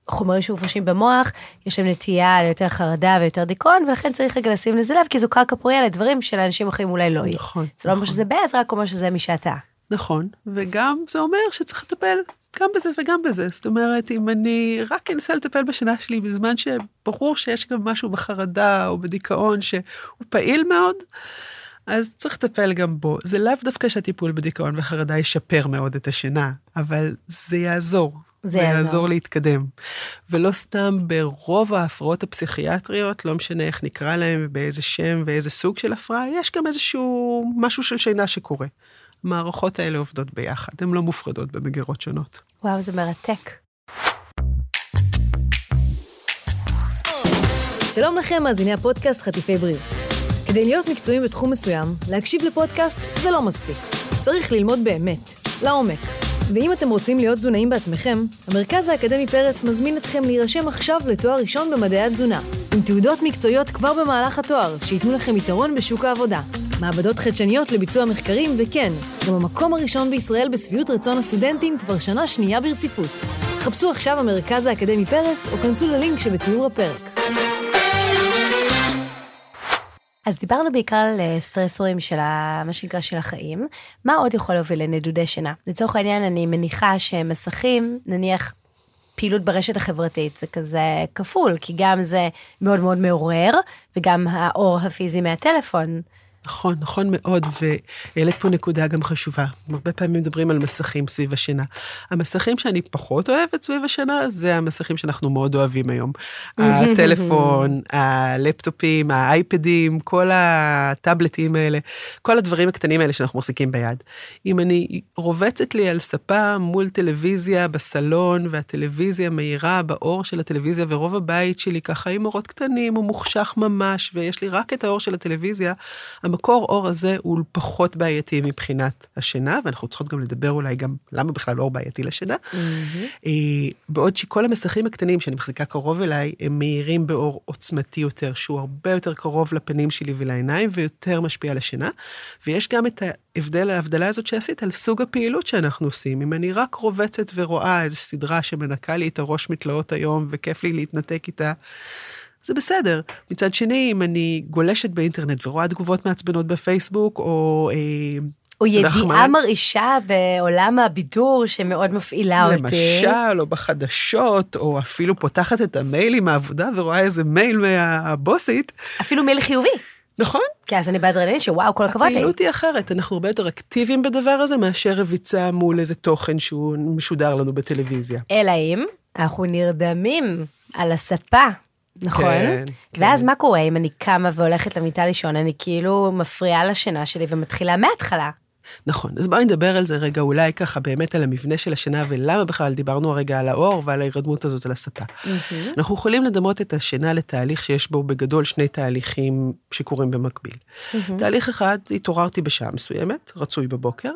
החומרים שמופרשים במוח, יש להם נטייה ליותר חרדה ויותר דיכאון, ולכן צריך רגע לשים לזה לב, כי זו קרקע פוריה לדברים שלאנשים אחרים אולי לא יהיה. נכון. זה לא אומר נכון. שזה בעיה, זה רק אומר שזה מי שאתה. נכון, וגם זה אומר שצריך לטפל גם בזה וגם בזה. זאת אומרת, אם אני רק אנסה לטפל בשינה שלי בזמן שברור שיש גם משהו בחרדה או בדיכאון שהוא פעיל מאוד, אז צריך לטפל גם בו. זה לאו דווקא שהטיפול בדיכאון וחרדה ישפר מאוד את השינה, אבל זה יעזור. זה, יעזור. להתקדם. ולא סתם ברוב ההפרעות הפסיכיאטריות, לא משנה איך נקרא להם, באיזה שם ואיזה סוג של הפרעה, יש גם איזשהו משהו של שינה שקורה. המערכות האלה עובדות ביחד, הן לא מופרדות במגירות שונות. וואו, זה מרתק. שלום לכם, מאזיני הפודקאסט חטיפי בריאות. כדי להיות מקצועיים בתחום מסוים, להקשיב לפודקאסט זה לא מספיק. צריך ללמוד באמת, לעומק. ואם אתם רוצים להיות תזונאים בעצמכם, המרכז האקדמי פרס מזמין אתכם להירשם עכשיו לתואר ראשון במדעי התזונה, עם תעודות מקצועיות כבר במהלך התואר, שייתנו לכם יתרון בשוק העבודה. מעבדות חדשניות לביצוע מחקרים, וכן, גם המקום הראשון בישראל בשביעות רצון הסטודנטים כבר שנה שנייה ברציפות. חפשו עכשיו המרכז האקדמי פרס, או כנסו ללינק שבתיאור הפרק. אז דיברנו בעיקר על אה, סטרסורים של ה, מה שנקרא של החיים. מה עוד יכול להוביל לנדודי שינה? לצורך העניין, אני מניחה שמסכים, נניח פעילות ברשת החברתית, זה כזה כפול, כי גם זה מאוד מאוד מעורר, וגם האור הפיזי מהטלפון. נכון, נכון מאוד, והעלית פה נקודה גם חשובה. הרבה פעמים מדברים על מסכים סביב השינה. המסכים שאני פחות אוהבת סביב השינה, זה המסכים שאנחנו מאוד אוהבים היום. הטלפון, הלפטופים, האייפדים, כל הטאבלטים האלה, כל הדברים הקטנים האלה שאנחנו מחזיקים ביד. אם אני רובצת לי על ספה מול טלוויזיה בסלון, והטלוויזיה מאירה באור של הטלוויזיה, ורוב הבית שלי ככה עם אורות קטנים, הוא מוחשך ממש, ויש לי רק את האור של הטלוויזיה, המקור אור הזה הוא פחות בעייתי מבחינת השינה, ואנחנו צריכות גם לדבר אולי גם למה בכלל אור בעייתי לשינה. Mm-hmm. בעוד שכל המסכים הקטנים שאני מחזיקה קרוב אליי, הם מהירים באור עוצמתי יותר, שהוא הרבה יותר קרוב לפנים שלי ולעיניים, ויותר משפיע על השינה. ויש גם את ההבדל, ההבדלה הזאת שעשית על סוג הפעילות שאנחנו עושים. אם אני רק רובצת ורואה איזו סדרה שמנקה לי את הראש מתלאות היום, וכיף לי להתנתק איתה, זה בסדר. מצד שני, אם אני גולשת באינטרנט ורואה תגובות מעצבנות בפייסבוק, או... אה, או ידיעה מרעישה בעולם הבידור שמאוד מפעילה למשל, אותי. למשל, או בחדשות, או אפילו פותחת את המייל עם העבודה ורואה איזה מייל מהבוסית. אפילו מייל חיובי. נכון. כי אז אני באדרנלין שוואו, כל הכבוד לי. הפעילות היא אחרת, אנחנו הרבה יותר אקטיביים בדבר הזה מאשר רביצה מול איזה תוכן שהוא משודר לנו בטלוויזיה. אלא אם אנחנו נרדמים על הספה נכון? כן, ואז כן. מה קורה אם אני קמה והולכת למיטה לישון, אני כאילו מפריעה לשינה שלי ומתחילה מההתחלה. נכון, אז בואי נדבר על זה רגע, אולי ככה באמת על המבנה של השינה ולמה בכלל דיברנו הרגע על האור ועל ההירדמות הזאת על הספה. Mm-hmm. אנחנו יכולים לדמות את השינה לתהליך שיש בו בגדול שני תהליכים שקורים במקביל. Mm-hmm. תהליך אחד, התעוררתי בשעה מסוימת, רצוי בבוקר,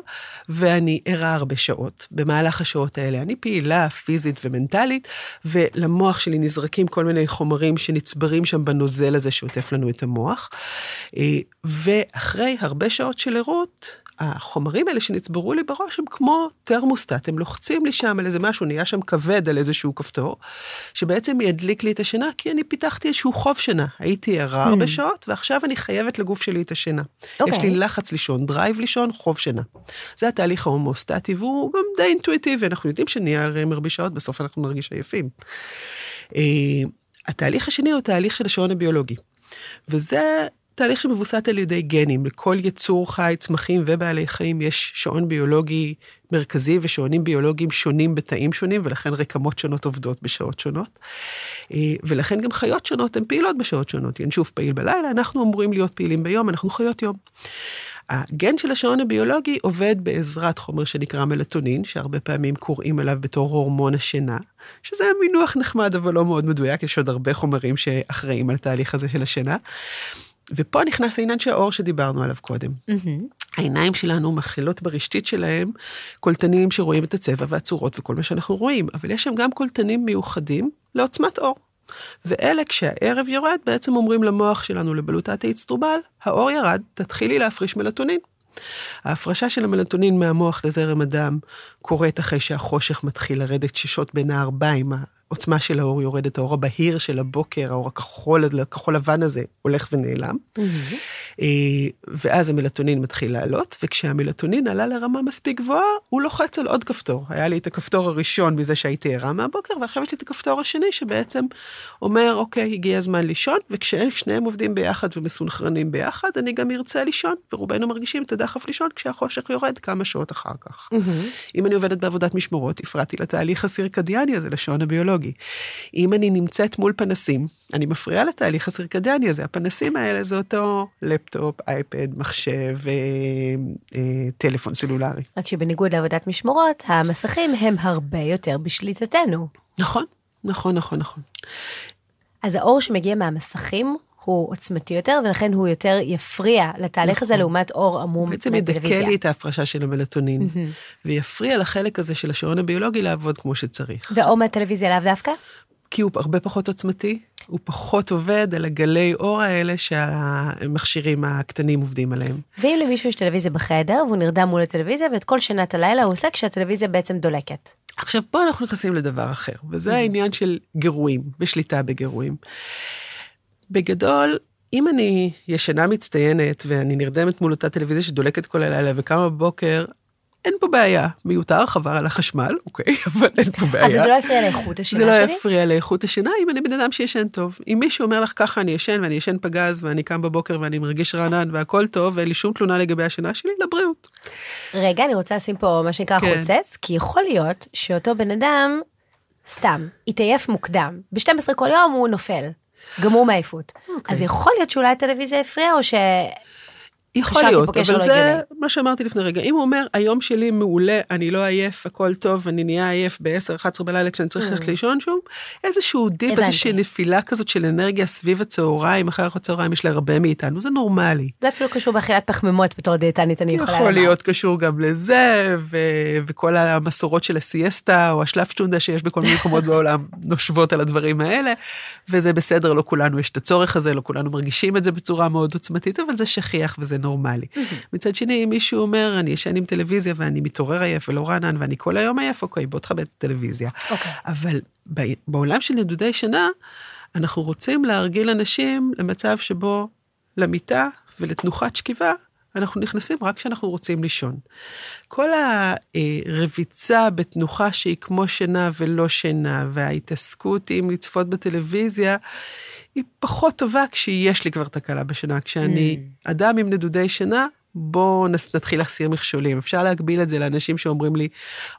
ואני ערה הרבה שעות. במהלך השעות האלה אני פעילה פיזית ומנטלית, ולמוח שלי נזרקים כל מיני חומרים שנצברים שם בנוזל הזה שעוטף לנו את המוח. אה, ואחרי הרבה שעות של ערות, החומרים האלה שנצברו לי בראש הם כמו תרמוסטט, הם לוחצים לי שם על איזה משהו, נהיה שם כבד על איזשהו כפתור, שבעצם ידליק לי את השינה, כי אני פיתחתי איזשהו חוב שינה. הייתי ערה הרבה hmm. שעות, ועכשיו אני חייבת לגוף שלי את השינה. Okay. יש לי אוקיי. לחץ לישון, drive לישון, חוב שינה. זה התהליך ההומוסטטי, והוא גם די אינטואיטיבי, אנחנו יודעים שנהיה ערים הרבה שעות, בסוף אנחנו נרגיש עייפים. Uh, התהליך השני הוא תהליך של השעון הביולוגי. וזה תהליך שמבוסס על ידי גנים. לכל יצור חי, צמחים ובעלי חיים יש שעון ביולוגי מרכזי ושעונים ביולוגיים שונים בתאים שונים, ולכן רקמות שונות עובדות בשעות שונות. אה, ולכן גם חיות שונות הן פעילות בשעות שונות. ינשוף פעיל בלילה, אנחנו אמורים להיות פעילים ביום, אנחנו חיות יום. הגן של השעון הביולוגי עובד בעזרת חומר שנקרא מלטונין, שהרבה פעמים קוראים עליו בתור הורמון השינה, שזה מינוח נחמד אבל לא מאוד מדויק, יש עוד הרבה חומרים שאחראים על התהליך הזה של השינה. ופה נכנס העניין של האור שדיברנו עליו קודם. Mm-hmm. העיניים שלנו מכילות ברשתית שלהם קולטנים שרואים את הצבע והצורות וכל מה שאנחנו רואים, אבל יש שם גם קולטנים מיוחדים לעוצמת אור. ואלה כשהערב יורד בעצם אומרים למוח שלנו, לבלוטת האצטרובל, האור ירד, תתחילי להפריש מלטונין. ההפרשה של המלטונין מהמוח לזרם הדם קורית אחרי שהחושך מתחיל לרדת ששות בין הארבעים, העוצמה של האור יורדת, האור הבהיר של הבוקר, האור הכחול, הכחול לבן הזה, הולך ונעלם. Mm-hmm. ואז המלטונין מתחיל לעלות, וכשהמלטונין עלה לרמה מספיק גבוהה, הוא לוחץ על עוד כפתור. היה לי את הכפתור הראשון מזה שהייתי ערה מהבוקר, ועכשיו יש לי את הכפתור השני שבעצם אומר, אוקיי, הגיע הזמן לישון, וכששניהם עובדים ביחד ומסונכרנים ביחד, אני גם ארצה לישון, ורובנו מרגישים את הדחף לישון כשהחושך יורד כמה שעות אחר כך. Mm-hmm. אם אני עובדת בעבודת משמרות, הפרעתי לתהליך הסירקדיאני הזה, לשעון הביולוגי. אם אני נמצאת מול פנסים, אני מפריעה לתהליך הסירקדיאני הזה. הפנסים האלה זה אותו לפטופ, אייפד, מחשב, וטלפון אה, סלולרי. רק שבניגוד לעבודת משמרות, המסכים הם הרבה יותר בשליטתנו. נכון, נכון, נכון, נכון. אז האור שמגיע מהמסכים הוא עוצמתי יותר, ולכן הוא יותר יפריע לתהליך נכון. הזה לעומת אור עמום בעצם ידכא לי את ההפרשה של המלטונין, mm-hmm. ויפריע לחלק הזה של השעון הביולוגי לעבוד כמו שצריך. ואור מהטלוויזיה לאו דווקא? כי הוא הרבה פחות עוצמתי, הוא פחות עובד על הגלי אור האלה שהמכשירים הקטנים עובדים עליהם. ואם למישהו יש טלוויזיה בחדר והוא נרדם מול הטלוויזיה ואת כל שנת הלילה הוא עושה כשהטלוויזיה בעצם דולקת. עכשיו פה אנחנו נכנסים לדבר אחר, וזה העניין של גירויים ושליטה בגירויים. בגדול, אם אני ישנה מצטיינת ואני נרדמת מול אותה טלוויזיה שדולקת כל הלילה וקמה בבוקר, אין פה בעיה, מיותר, חבר על החשמל, אוקיי, אבל אין פה בעיה. אבל זה לא יפריע לאיכות השינה שלי? זה לא יפריע לאיכות השינה אם אני בן אדם שישן טוב. אם מישהו אומר לך ככה אני ישן ואני ישן פגז ואני קם בבוקר ואני מרגיש רענן והכל טוב ואין לי שום תלונה לגבי השינה שלי, לבריאות. רגע, אני רוצה לשים פה מה שנקרא כן. חוצץ, כי יכול להיות שאותו בן אדם, סתם, התעייף מוקדם. ב-12 כל יום הוא נופל. גמור מעייפות. אוקיי. אז יכול להיות שאולי הטלוויזיה הפריעה או ש... יכול להיות, אבל לא זה הגיוני. מה שאמרתי לפני רגע. אם הוא אומר, היום שלי מעולה, אני לא עייף, הכל טוב, אני נהיה עייף ב-10-11 בלילה כשאני צריך ללכת mm. לישון שום, איזשהו דיפ, איזושהי נפילה כזאת של אנרגיה סביב הצהריים, אחרי ארוחת צהריים יש להרבה מאיתנו, זה נורמלי. זה אפילו קשור באכילת פחמימות בתור דיאטנית, אני יכולה לומר. יכול להיות קשור גם לזה, ו- וכל המסורות של הסיאסטה, או השלפצ'ונדה שיש בכל מיני מקומות בעולם, נושבות על הדברים האלה, וזה בסדר, לא כולנו יש את הצורך הזה, לא כולנו מרגישים את זה בצורה מאוד עוצמתית, אבל זה שכיח וזה נורמלי. מצד שני, אם מישהו אומר, אני ישן עם טלוויזיה ואני מתעורר עייף ולא רענן ואני כל היום עייף, אוקיי, בוא תכבד את הטלוויזיה. אוקיי. אבל בעולם של נדודי שינה, אנחנו רוצים להרגיל אנשים למצב שבו למיטה ולתנוחת שכיבה, אנחנו נכנסים רק כשאנחנו רוצים לישון. כל הרביצה בתנוחה שהיא כמו שינה ולא שינה, וההתעסקות עם לצפות בטלוויזיה, היא פחות טובה כשיש לי כבר תקלה בשינה. כשאני mm. אדם עם נדודי שינה, בואו נתחיל להחסיר מכשולים. אפשר להגביל את זה לאנשים שאומרים לי,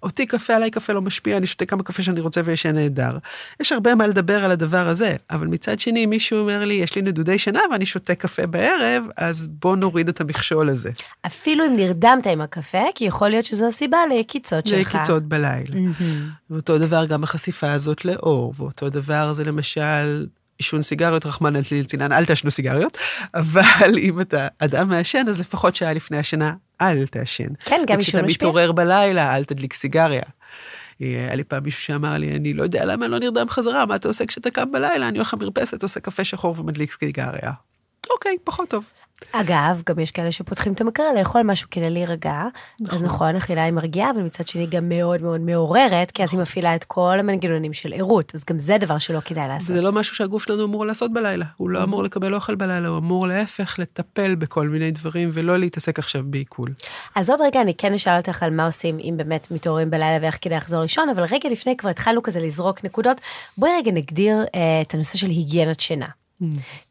אותי קפה, עליי קפה לא משפיע, אני שותה כמה קפה שאני רוצה וישן נהדר. יש הרבה מה לדבר על הדבר הזה, אבל מצד שני, מישהו אומר לי, יש לי נדודי שינה ואני שותה קפה בערב, אז בואו נוריד את המכשול הזה. אפילו אם נרדמת עם הקפה, כי יכול להיות שזו הסיבה ליקיצות שלך. ליקיצות בלילה. Mm-hmm. ואותו דבר גם החשיפה הזאת לאור, ואותו דבר זה למשל עישון סיגריות, רחמנא ליצלן, אל תעשנו סיגריות, אבל אם אתה אדם מעשן, אז לפחות שעה לפני השינה, אל תעשן. כן, גם עישון משפיע. וכשאתה מתעורר בלילה, אל תדליק סיגריה. אה, היה לי פעם מישהו שאמר לי, אני לא יודע למה אני לא נרדם חזרה, מה אתה עושה כשאתה קם בלילה? אני הולך למרפסת, עושה קפה שחור ומדליק סיגריה. אוקיי, פחות טוב. אגב, גם יש כאלה שפותחים את המקרר לאכול משהו כדי להירגע. נכון. אז נכון, אכילה היא מרגיעה, אבל מצד שני גם מאוד מאוד מעוררת, כי אז היא מפעילה את כל המנגנונים של ערות, אז גם זה דבר שלא כדאי לעשות. זה לא משהו שהגוף שלנו אמור לעשות בלילה. הוא לא אמור לקבל אוכל בלילה, הוא אמור להפך לטפל בכל מיני דברים, ולא להתעסק עכשיו בעיכול. אז עוד רגע אני כן אשאל אותך על מה עושים אם באמת מתעוררים בלילה ואיך כדאי לחזור לישון, אבל רגע לפני כבר התחלנו כזה לזרוק נקודות. בואי רגע נגדיר אה, את הנושא של היגיינת שינה.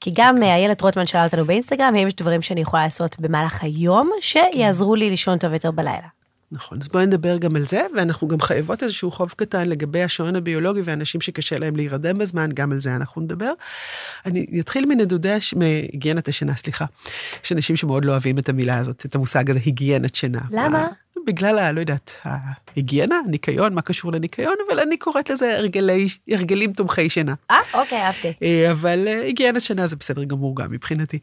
כי גם אוקיי. איילת רוטמן שאלה אותנו באינסטגרם, האם יש דברים שאני יכולה לעשות במהלך היום, שיעזרו לי לישון טוב יותר בלילה. נכון, אז בואי נדבר גם על זה, ואנחנו גם חייבות איזשהו חוב קטן לגבי השעון הביולוגי ואנשים שקשה להם להירדם בזמן, גם על זה אנחנו נדבר. אני אתחיל מנדודי, מהיגיינת השינה, סליחה. יש אנשים שמאוד לא אוהבים את המילה הזאת, את המושג הזה, היגיינת שינה. למה? בגלל ה... לא יודעת, ההיגיינה, ניקיון, מה קשור לניקיון, אבל אני קוראת לזה הרגלי, הרגלים תומכי שינה. אה, אוקיי, אהבתי. אה, אבל אה, היגיינת שינה זה בסדר גמור גם מבחינתי.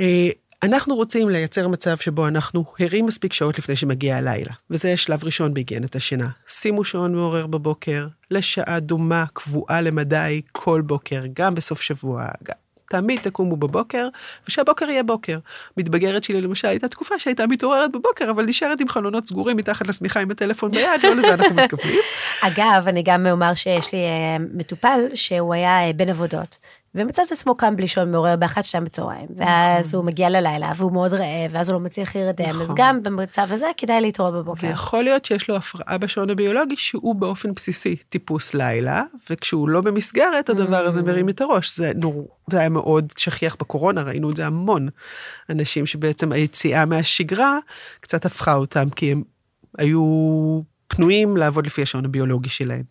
אה, אנחנו רוצים לייצר מצב שבו אנחנו ערים מספיק שעות לפני שמגיע הלילה, וזה שלב ראשון בהיגיינת השינה. שימו שעון מעורר בבוקר, לשעה דומה, קבועה למדי, כל בוקר, גם בסוף שבוע, גם תמיד תקומו בבוקר, ושהבוקר יהיה בוקר. מתבגרת שלי למשל הייתה תקופה שהייתה מתעוררת בבוקר, אבל נשארת עם חלונות סגורים מתחת לשמיכה עם הטלפון ביד, לא לזה אנחנו מתכוונים. אגב, אני גם אומר שיש לי אה, מטופל שהוא היה אה, בן עבודות. ומצא את עצמו קם בלי שעון מעורר באחת שתיים בצהריים, ואז נכון. הוא מגיע ללילה והוא מאוד רעב, ואז הוא לא מצליח להירדם, נכון. אז גם במצב הזה כדאי להתעורר בבוקר. ויכול להיות שיש לו הפרעה בשעון הביולוגי שהוא באופן בסיסי טיפוס לילה, וכשהוא לא במסגרת הדבר הזה mm. מרים את הראש. זה, נור, זה היה מאוד שכיח בקורונה, ראינו את זה המון. אנשים שבעצם היציאה מהשגרה קצת הפכה אותם, כי הם היו פנויים לעבוד לפי השעון הביולוגי שלהם.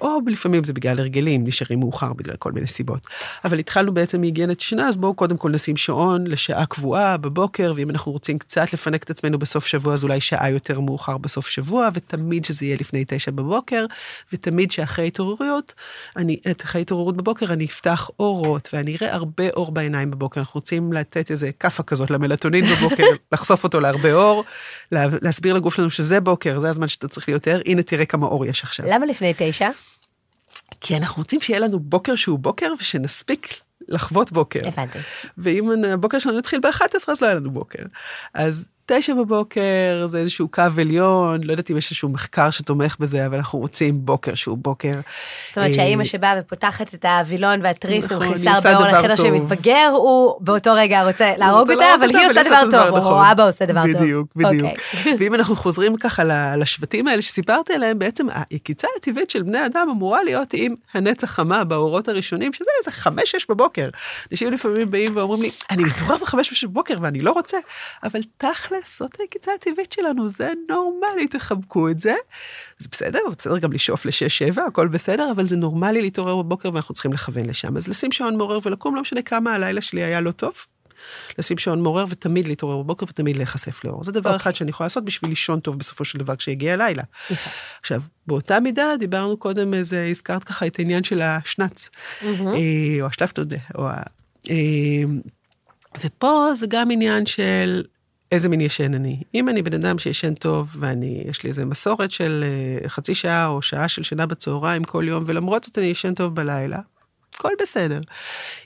או לפעמים זה בגלל הרגלים, נשארים מאוחר בגלל כל מיני סיבות. אבל התחלנו בעצם מהיגיינת שינה, אז בואו קודם כל נשים שעון לשעה קבועה בבוקר, ואם אנחנו רוצים קצת לפנק את עצמנו בסוף שבוע, אז אולי שעה יותר מאוחר בסוף שבוע, ותמיד שזה יהיה לפני תשע בבוקר, ותמיד שאחרי התעוררויות, אני, אחרי התעוררות בבוקר, אני אפתח אורות, ואני אראה הרבה אור בעיניים בבוקר. אנחנו רוצים לתת איזה כאפה כזאת למלטונין בבוקר, לחשוף אותו להרבה אור, להסביר לגוף שלנו שזה בוקר, זה הזמן שאתה צריך להיות ער, הנה תראה כמה אור יש עכשיו. למה לפני תשע? כי אנחנו רוצים שיהיה לנו בוקר שהוא בוקר ושנספיק לחוות בוקר. הבנתי. ואם הבוקר שלנו יתחיל ב-11 אז לא היה לנו בוקר. אז תשע בבוקר זה איזשהו קו עליון, לא יודעת אם יש איזשהו מחקר שתומך בזה, אבל אנחנו רוצים בוקר שהוא בוקר. זאת אומרת שהאימא שבאה ופותחת את הווילון והתריס ומכניסה הרבה אור לחדר שמתבגר, הוא באותו רגע רוצה להרוג אותה, אבל היא עושה דבר טוב, או. אבא עושה דבר טוב. בדיוק, בדיוק. אוקיי. ואם אנחנו חוזרים ככה לשבטים האלה שסיפרתי עליהם, בעצם היקיצה הטבעית של בני אדם אמורה להיות עם הנץ החמה באורות הראשונים, שזה איזה חמש-שש בבוקר. אנשים לפעמים באים ואומרים לי, אני מתעורר בחמש-שש בבוקר ואני לא רוצה, אבל תכל'ס. תכלס, זאת העקיצה הטבעית שלנו, זה נורמלי, תחבקו את זה. זה בסדר, זה בסדר גם לשאוף ל-6-7, הכל בסדר, אבל זה נורמלי להתעורר בבוקר ואנחנו צריכים לכוון לשם. אז לשים שעון מעורר ולקום, לא משנה כמה הלילה שלי היה לא טוב. לשים שעון מעורר ותמיד להתעורר בבוקר ותמיד להיחשף לאור. זה דבר okay. אוקיי. אחד שאני יכולה לעשות בשביל לישון טוב בסופו של דבר כשיגיע הלילה. יפה. עכשיו, באותה מידה דיברנו קודם, איזה, הזכרת ככה את העניין של השנץ, mm-hmm. או השלפטודה, או ה... אה, ופה זה גם עניין של איזה מין ישן אני. אם אני בן אדם שישן טוב, ואני, יש לי איזה מסורת של uh, חצי שעה או שעה של שינה בצהריים כל יום, ולמרות זאת אני ישן טוב בלילה, הכל בסדר.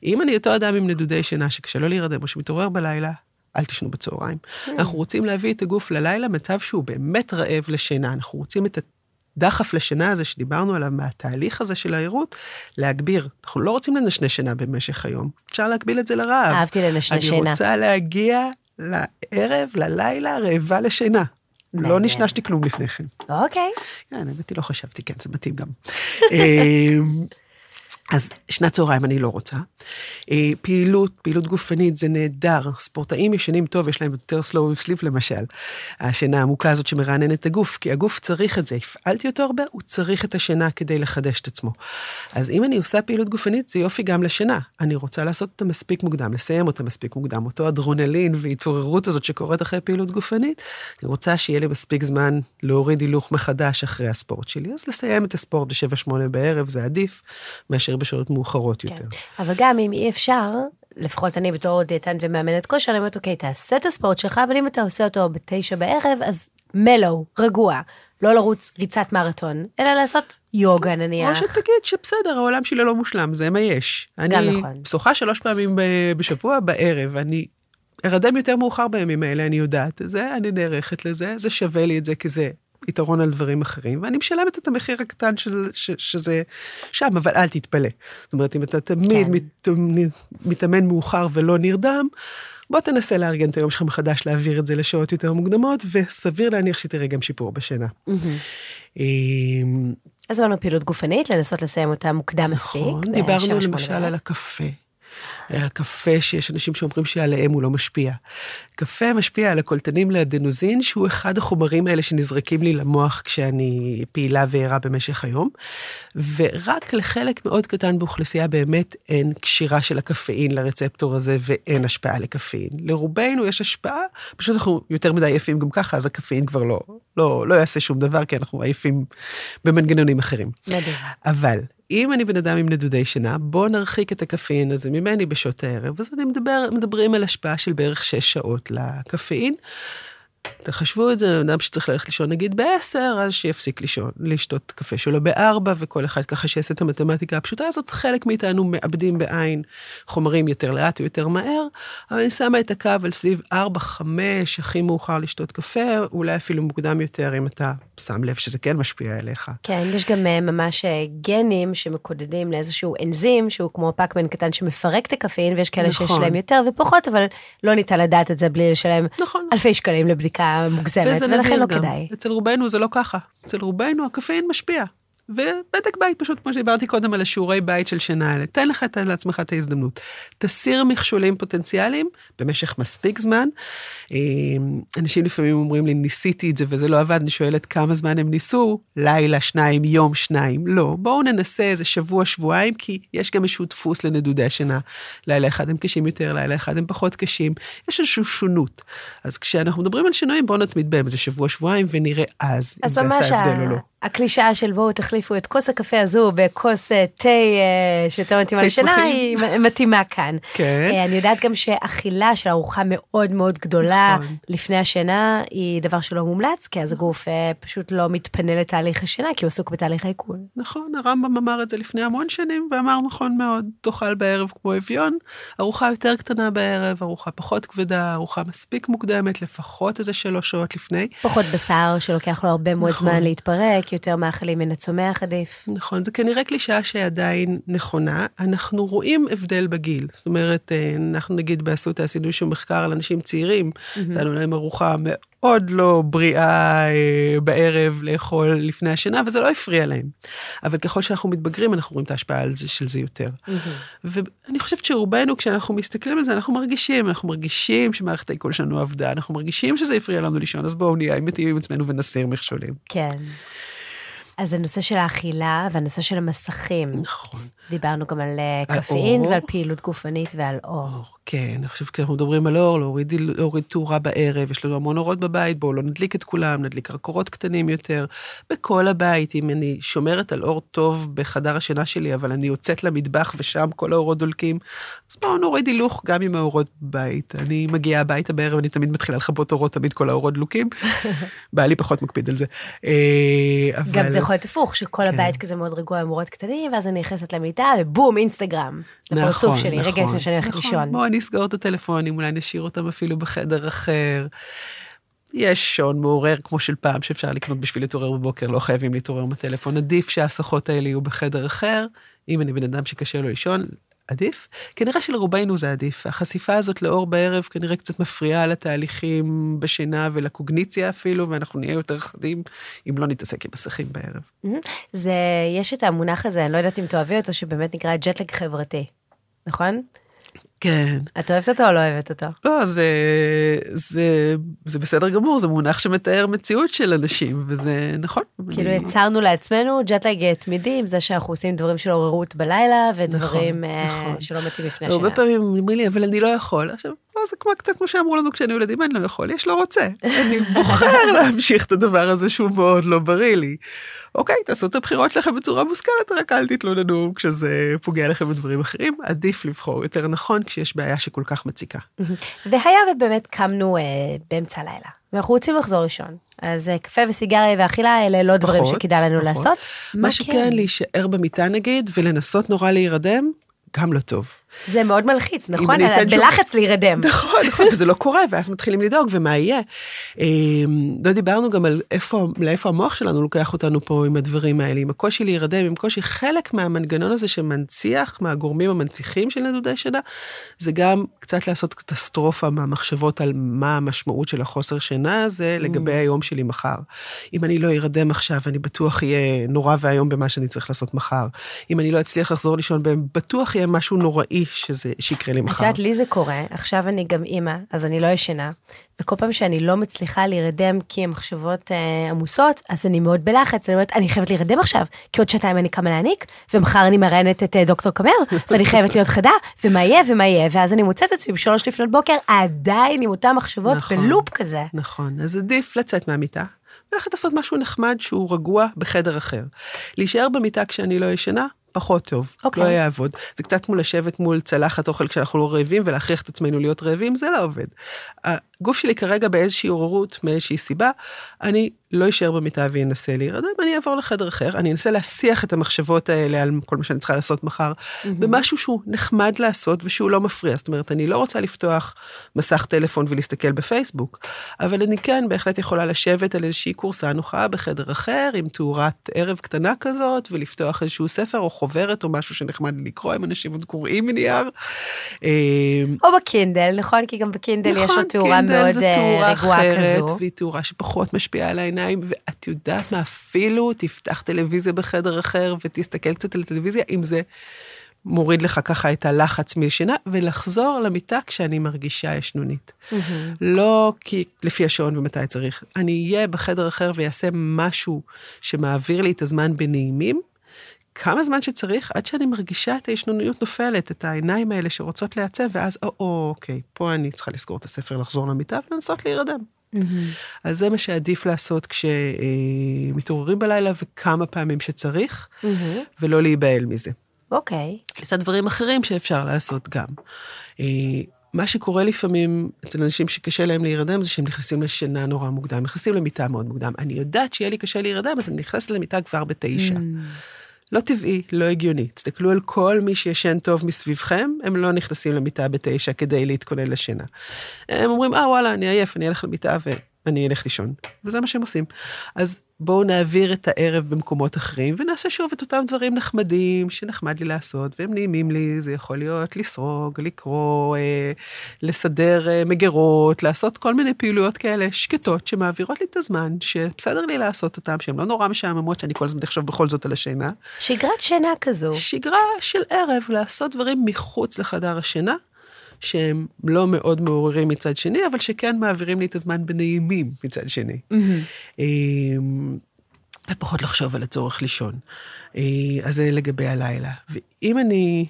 אם אני אותו אדם עם נדודי שינה שקשה לו להירדם או שמתעורר בלילה, אל תשנו בצהריים. Mm. אנחנו רוצים להביא את הגוף ללילה, מצב שהוא באמת רעב לשינה. אנחנו רוצים את הדחף לשינה הזה שדיברנו עליו מהתהליך הזה של הערות, להגביר. אנחנו לא רוצים לנשנש שינה במשך היום, אפשר להגביל את זה לרעב. אהבתי לנשנש שינה. אני רוצה להגיע לערב, ללילה, רעבה לשינה. לא נשנשתי כלום לפני כן. אוקיי. כן, האמת היא לא חשבתי, כן, זה מתאים גם. אז שנת צהריים אני לא רוצה. אה, פעילות, פעילות גופנית זה נהדר. ספורטאים ישנים טוב, יש להם יותר slow sleep למשל. השינה העמוקה הזאת שמרעננת את הגוף, כי הגוף צריך את זה. הפעלתי אותו הרבה, הוא צריך את השינה כדי לחדש את עצמו. אז אם אני עושה פעילות גופנית, זה יופי גם לשינה. אני רוצה לעשות אותה מספיק מוקדם, לסיים אותה מספיק מוקדם. אותו אדרונלין והתעוררות הזאת שקורית אחרי פעילות גופנית, אני רוצה שיהיה לי מספיק זמן להוריד הילוך מחדש אחרי הספורט שלי. אז לסיים את הספורט ב-7-8 בערב זה עדיף, מאשר בשעות מאוחרות כן. יותר. אבל גם אם אי אפשר, לפחות אני בתור דיאטן ומאמנת כושר, אני אומרת, אוקיי, תעשה את הספורט שלך, אבל אם אתה עושה אותו בתשע בערב, אז מלו, רגוע. לא לרוץ ריצת מרתון, אלא לעשות יוגה נניח. או שתגיד שבסדר, העולם שלי לא מושלם, זה מה יש. גם אני נכון. אני שוחה שלוש פעמים בשבוע בערב, אני ארדם יותר מאוחר בימים האלה, אני יודעת זה, אני נערכת לזה, זה שווה לי את זה, כי זה יתרון על דברים אחרים, ואני משלמת את המחיר הקטן של, ש, שזה שם, אבל אל תתפלא. זאת אומרת, אם אתה תמיד כן. מת, מתאמן מאוחר ולא נרדם, בוא תנסה לארגן את היום שלך מחדש, להעביר את זה לשעות יותר מוקדמות, וסביר להניח שתראה גם שיפור בשינה. Mm-hmm. אז אמרנו פעילות גופנית, לנסות לסיים אותה מוקדם מספיק. נכון, דיברנו למשל על הקפה. הקפה שיש אנשים שאומרים שעליהם הוא לא משפיע. קפה משפיע על הקולטנים לאדנוזין, שהוא אחד החומרים האלה שנזרקים לי למוח כשאני פעילה וערה במשך היום, ורק לחלק מאוד קטן באוכלוסייה באמת אין קשירה של הקפאין לרצפטור הזה ואין השפעה לקפאין. לרובנו יש השפעה, פשוט אנחנו יותר מדי עייפים גם ככה, אז הקפאין כבר לא, לא, לא יעשה שום דבר, כי אנחנו עייפים במנגנונים אחרים. מדהים. אבל אם אני בן אדם עם נדודי שינה, בוא נרחיק את הקפאין הזה ממני בשעות הערב. אז אני מדבר, מדברים על השפעה של בערך 6 שעות לקפאין. תחשבו את זה, אדם שצריך ללכת לישון נגיד ב-10, אז שיפסיק לישון, לשתות קפה שלו ב-4, וכל אחד ככה שיעשה את המתמטיקה הפשוטה הזאת. חלק מאיתנו מאבדים בעין חומרים יותר לאט או יותר מהר, אבל אני שמה את הקו על סביב 4-5, הכי מאוחר לשתות קפה, אולי אפילו מוקדם יותר, אם אתה שם לב שזה כן משפיע עליך. כן, יש גם אה, ממש אה, גנים שמקודדים לאיזשהו אנזים, שהוא כמו פאקמן קטן שמפרק את הקפאין, ויש כאלה נכון. שיש להם יותר ופחות, אבל לא ניתן לדעת את זה בלי לשלם נכון. אלפי שקלים לבדיקה מוגזמת, ולכן לא גם. כדאי. אצל רובנו זה לא ככה. אצל רובנו הקפאין משפיע. ובדק בית, פשוט כמו שדיברתי קודם על השיעורי בית של שינה האלה, תן לך לעצמך את ההזדמנות. תסיר מכשולים פוטנציאליים במשך מספיק זמן. אמ, אנשים לפעמים אומרים לי, ניסיתי את זה וזה לא עבד, אני שואלת כמה זמן הם ניסו, לילה, שניים, יום, שניים. לא, בואו ננסה איזה שבוע, שבועיים, כי יש גם איזשהו דפוס לנדודי השינה. לילה אחד הם קשים יותר, לילה אחד הם פחות קשים, יש איזושהי שונות. אז כשאנחנו מדברים על שינויים, בואו נתמיד בהם איזה שבוע, שבועיים, ונראה אז, אז אם זה עשה הבדל או לא. הקלישאה של בואו תחליפו את כוס הקפה הזו בכוס אה, תה אה, שיותר מתאימה לשינה, היא מתאימה כאן. כן. אה, אני יודעת גם שאכילה של ארוחה מאוד מאוד גדולה נכון. לפני השינה היא דבר שלא מומלץ, כי אז הגוף פשוט לא מתפנה לתהליך השינה, כי הוא עסוק בתהליך העיכול. נכון, הרמב"ם אמר את זה לפני המון שנים, ואמר נכון מאוד, תאכל בערב כמו אביון, ארוחה יותר קטנה בערב, ארוחה פחות כבדה, ארוחה מספיק מוקדמת, לפחות איזה שלוש שעות לפני. פחות בשר שלוקח לו הרבה מאוד נכון. זמן להתפרק. יותר מאכלים מן הצומח עדיף. נכון, זה כנראה קלישאה שעדיין נכונה. אנחנו רואים הבדל בגיל. זאת אומרת, אה, אנחנו נגיד באסותא עשינו איזשהו מחקר על אנשים צעירים, נתנו להם ארוחה מאוד לא בריאה אה, בערב לאכול לפני השינה, וזה לא הפריע להם. אבל ככל שאנחנו מתבגרים, אנחנו רואים את ההשפעה זה, של זה יותר. ואני חושבת שרובנו, כשאנחנו מסתכלים על זה, אנחנו מרגישים, אנחנו מרגישים שמערכת העיכול שלנו עבדה, אנחנו מרגישים שזה הפריע לנו לישון, אז בואו נהיה אמיתיים עם עצמנו ונסיר מכשולים. כן. אז הנושא של האכילה והנושא של המסכים. נכון. דיברנו גם על אה, קפאין ועל פעילות גופנית ועל אור. אור. כן, אני חושבת כשאנחנו מדברים על אור, להוריד, להוריד תאורה בערב, יש לנו המון אורות בבית, בואו לא נדליק את כולם, נדליק רק אורות קטנים יותר. בכל הבית, אם אני שומרת על אור טוב בחדר השינה שלי, אבל אני יוצאת למטבח ושם כל האורות דולקים, אז בואו נוריד הילוך גם עם האורות בבית. אני מגיעה הביתה בערב, אני תמיד מתחילה לכבות אורות, תמיד כל האורות דלוקים. בעלי פחות מקפיד על זה. אה, אבל... גם זה יכול להיות הפוך, שכל כן. הבית כזה מאוד רגוע עם אורות קטנים, ואז אני נכנסת למיטה, ובום, אינסטגרם. נכון, שלי, נכון, רגע לפני שאני הולכת נכון. לישון. נסגור את הטלפונים, אולי נשאיר אותם אפילו בחדר אחר. יש שעון מעורר כמו של פעם שאפשר לקנות בשביל להתעורר בבוקר, לא חייבים להתעורר בטלפון. עדיף שההסחות האלה יהיו בחדר אחר. אם אני בן אדם שקשה לו לישון, עדיף. כנראה שלרובנו זה עדיף. החשיפה הזאת לאור בערב כנראה קצת מפריעה לתהליכים בשינה ולקוגניציה אפילו, ואנחנו נהיה יותר חדים אם לא נתעסק עם מסכים בערב. זה, יש את המונח הזה, אני לא יודעת אם תאהבי אותו, שבאמת נקרא ג'טלג חברתי, נכון? כן. את אוהבת אותו או לא אוהבת אותו? לא, זה, זה, זה בסדר גמור, זה מונח שמתאר מציאות של אנשים, וזה נכון. כאילו אני... יצרנו לעצמנו ג'טלג תמידי עם זה שאנחנו עושים דברים של עוררות בלילה, ודברים נכון, uh, נכון. שלא מתאים לפני השינה. הרבה פעמים אומרים לי, אבל אני לא יכול. עכשיו, לא, זה כמו, קצת כמו שאמרו לנו כשאני ילדים, אני לא יכול, יש לא רוצה. אני בוחר להמשיך את הדבר הזה שהוא מאוד לא בריא לי. אוקיי, תעשו את הבחירות שלכם בצורה מושכלת, רק אל תתלוננו כשזה פוגע לכם בדברים אחרים, עדיף לבחור יותר נכון כשיש בעיה שכל כך מציקה. והיה ובאמת קמנו אה, באמצע הלילה, ואנחנו רוצים לחזור לישון. אז אה, קפה וסיגריה ואכילה אלה לא דברים פחות, שכדאי לנו פחות. לעשות. מה שכן, כן? להישאר במיטה נגיד, ולנסות נורא להירדם, גם לא טוב. זה מאוד מלחיץ, נכון? בלחץ להירדם. נכון, נכון, וזה לא קורה, ואז מתחילים לדאוג, ומה יהיה? אמ, לא דיברנו גם על איפה, לאיפה המוח שלנו לוקח אותנו פה עם הדברים האלה, עם הקושי להירדם, עם קושי, חלק מהמנגנון הזה שמנציח, מהגורמים המנציחים של נדודי שינה, זה גם קצת לעשות קטסטרופה מהמחשבות על מה המשמעות של החוסר שינה הזה לגבי mm. היום שלי מחר. אם אני לא ארדם עכשיו, אני בטוח יהיה נורא ואיום במה שאני צריך לעשות מחר. אם אני לא אצליח לחזור לישון בטוח יהיה משהו נוראי שזה, שיקרה לי מחר. את יודעת, לי זה קורה, עכשיו אני גם אימא, אז אני לא ישנה, וכל פעם שאני לא מצליחה להירדם כי המחשבות אה, עמוסות, אז אני מאוד בלחץ, אני אומרת, אני חייבת להירדם עכשיו, כי עוד שעתיים אני קמה להניק, ומחר אני מראיינת את אה, דוקטור קמר, ואני חייבת להיות חדה, ומה יהיה ומה יהיה, ואז אני מוצאת עצמי בשלוש לפנות בוקר, עדיין עם אותן מחשבות נכון, בלופ כזה. נכון, אז עדיף לצאת מהמיטה. ולכת לעשות משהו נחמד שהוא רגוע בחדר אחר. להישאר במיטה כשאני לא ישנה, פחות טוב, okay. לא אוקיי. יעבוד. זה קצת כמו לשבת מול צלחת אוכל כשאנחנו לא רעבים ולהכריח את עצמנו להיות רעבים, זה לא עובד. הגוף שלי כרגע באיזושהי עוררות, מאיזושהי סיבה, אני לא אשאר במיטה ואנסה להירדם, אני אעבור לחדר אחר, אני אנסה להסיח את המחשבות האלה על כל מה שאני צריכה לעשות מחר, mm-hmm. במשהו שהוא נחמד לעשות ושהוא לא מפריע. זאת אומרת, אני לא רוצה לפתוח מסך טלפון ולהסתכל בפייסבוק, אבל אני כן בהחלט יכולה לשבת על איזושהי קורסה נוחה בחדר אחר, עם תאורת ערב קטנה כזאת, ולפתוח איזשהו ספר או חוברת או משהו שנחמד לקרוא, אם אנשים עוד קוראים מנייר. או בקינדל, נכון? כי גם בקינדל נכון, יש לו תאורה מאוד אה, רגועה כזו. והיא תאורה שפחות משפיעה על העיניים, ואת יודעת מה, אפילו תפתח טלוויזיה בחדר אחר ותסתכל קצת על הטלוויזיה, אם זה מוריד לך ככה את הלחץ משינה, ולחזור למיטה כשאני מרגישה ישנונית. Mm-hmm. לא כי לפי השעון ומתי צריך, אני אהיה בחדר אחר ויעשה משהו שמעביר לי את הזמן בנעימים, כמה זמן שצריך עד שאני מרגישה את הישנוניות נופלת, את העיניים האלה שרוצות לעצב, ואז, או, או, אוקיי, פה אני צריכה לסגור את הספר, לחזור למיטה ולנסות להירדם. Mm-hmm. אז זה מה שעדיף לעשות כשמתעוררים בלילה וכמה פעמים שצריך, mm-hmm. ולא להיבהל מזה. אוקיי. Okay. לצד דברים אחרים שאפשר לעשות גם. אה, מה שקורה לפעמים אצל אנשים שקשה להם להירדם זה שהם נכנסים לשינה נורא מוקדם, נכנסים למיטה מאוד מוקדם. אני יודעת שיהיה לי קשה להירדם, אז אני נכנסת למיטה כבר בתשע. Mm. לא טבעי, לא הגיוני. תסתכלו על כל מי שישן טוב מסביבכם, הם לא נכנסים למיטה בתשע כדי להתכונן לשינה. הם אומרים, אה, וואלה, אני עייף, אני אלך למיטה ואני אלך לישון. וזה מה שהם עושים. אז בואו נעביר את הערב במקומות אחרים, ונעשה שוב את אותם דברים נחמדים שנחמד לי לעשות, והם נעימים לי, זה יכול להיות לסרוג, לקרוא, אה, לסדר אה, מגירות, לעשות כל מיני פעילויות כאלה שקטות שמעבירות לי את הזמן, שבסדר לי לעשות אותן, שהן לא נורא משעממות, שאני כל הזמן אחשוב בכל זאת על השינה. שגרת שינה כזו. שגרה של ערב, לעשות דברים מחוץ לחדר השינה, שהם לא מאוד מעוררים מצד שני, אבל שכן מעבירים לי את הזמן בנעימים מצד שני. Mm-hmm. ופחות לחשוב על הצורך לישון. אה, אז זה לגבי הלילה. ואם אני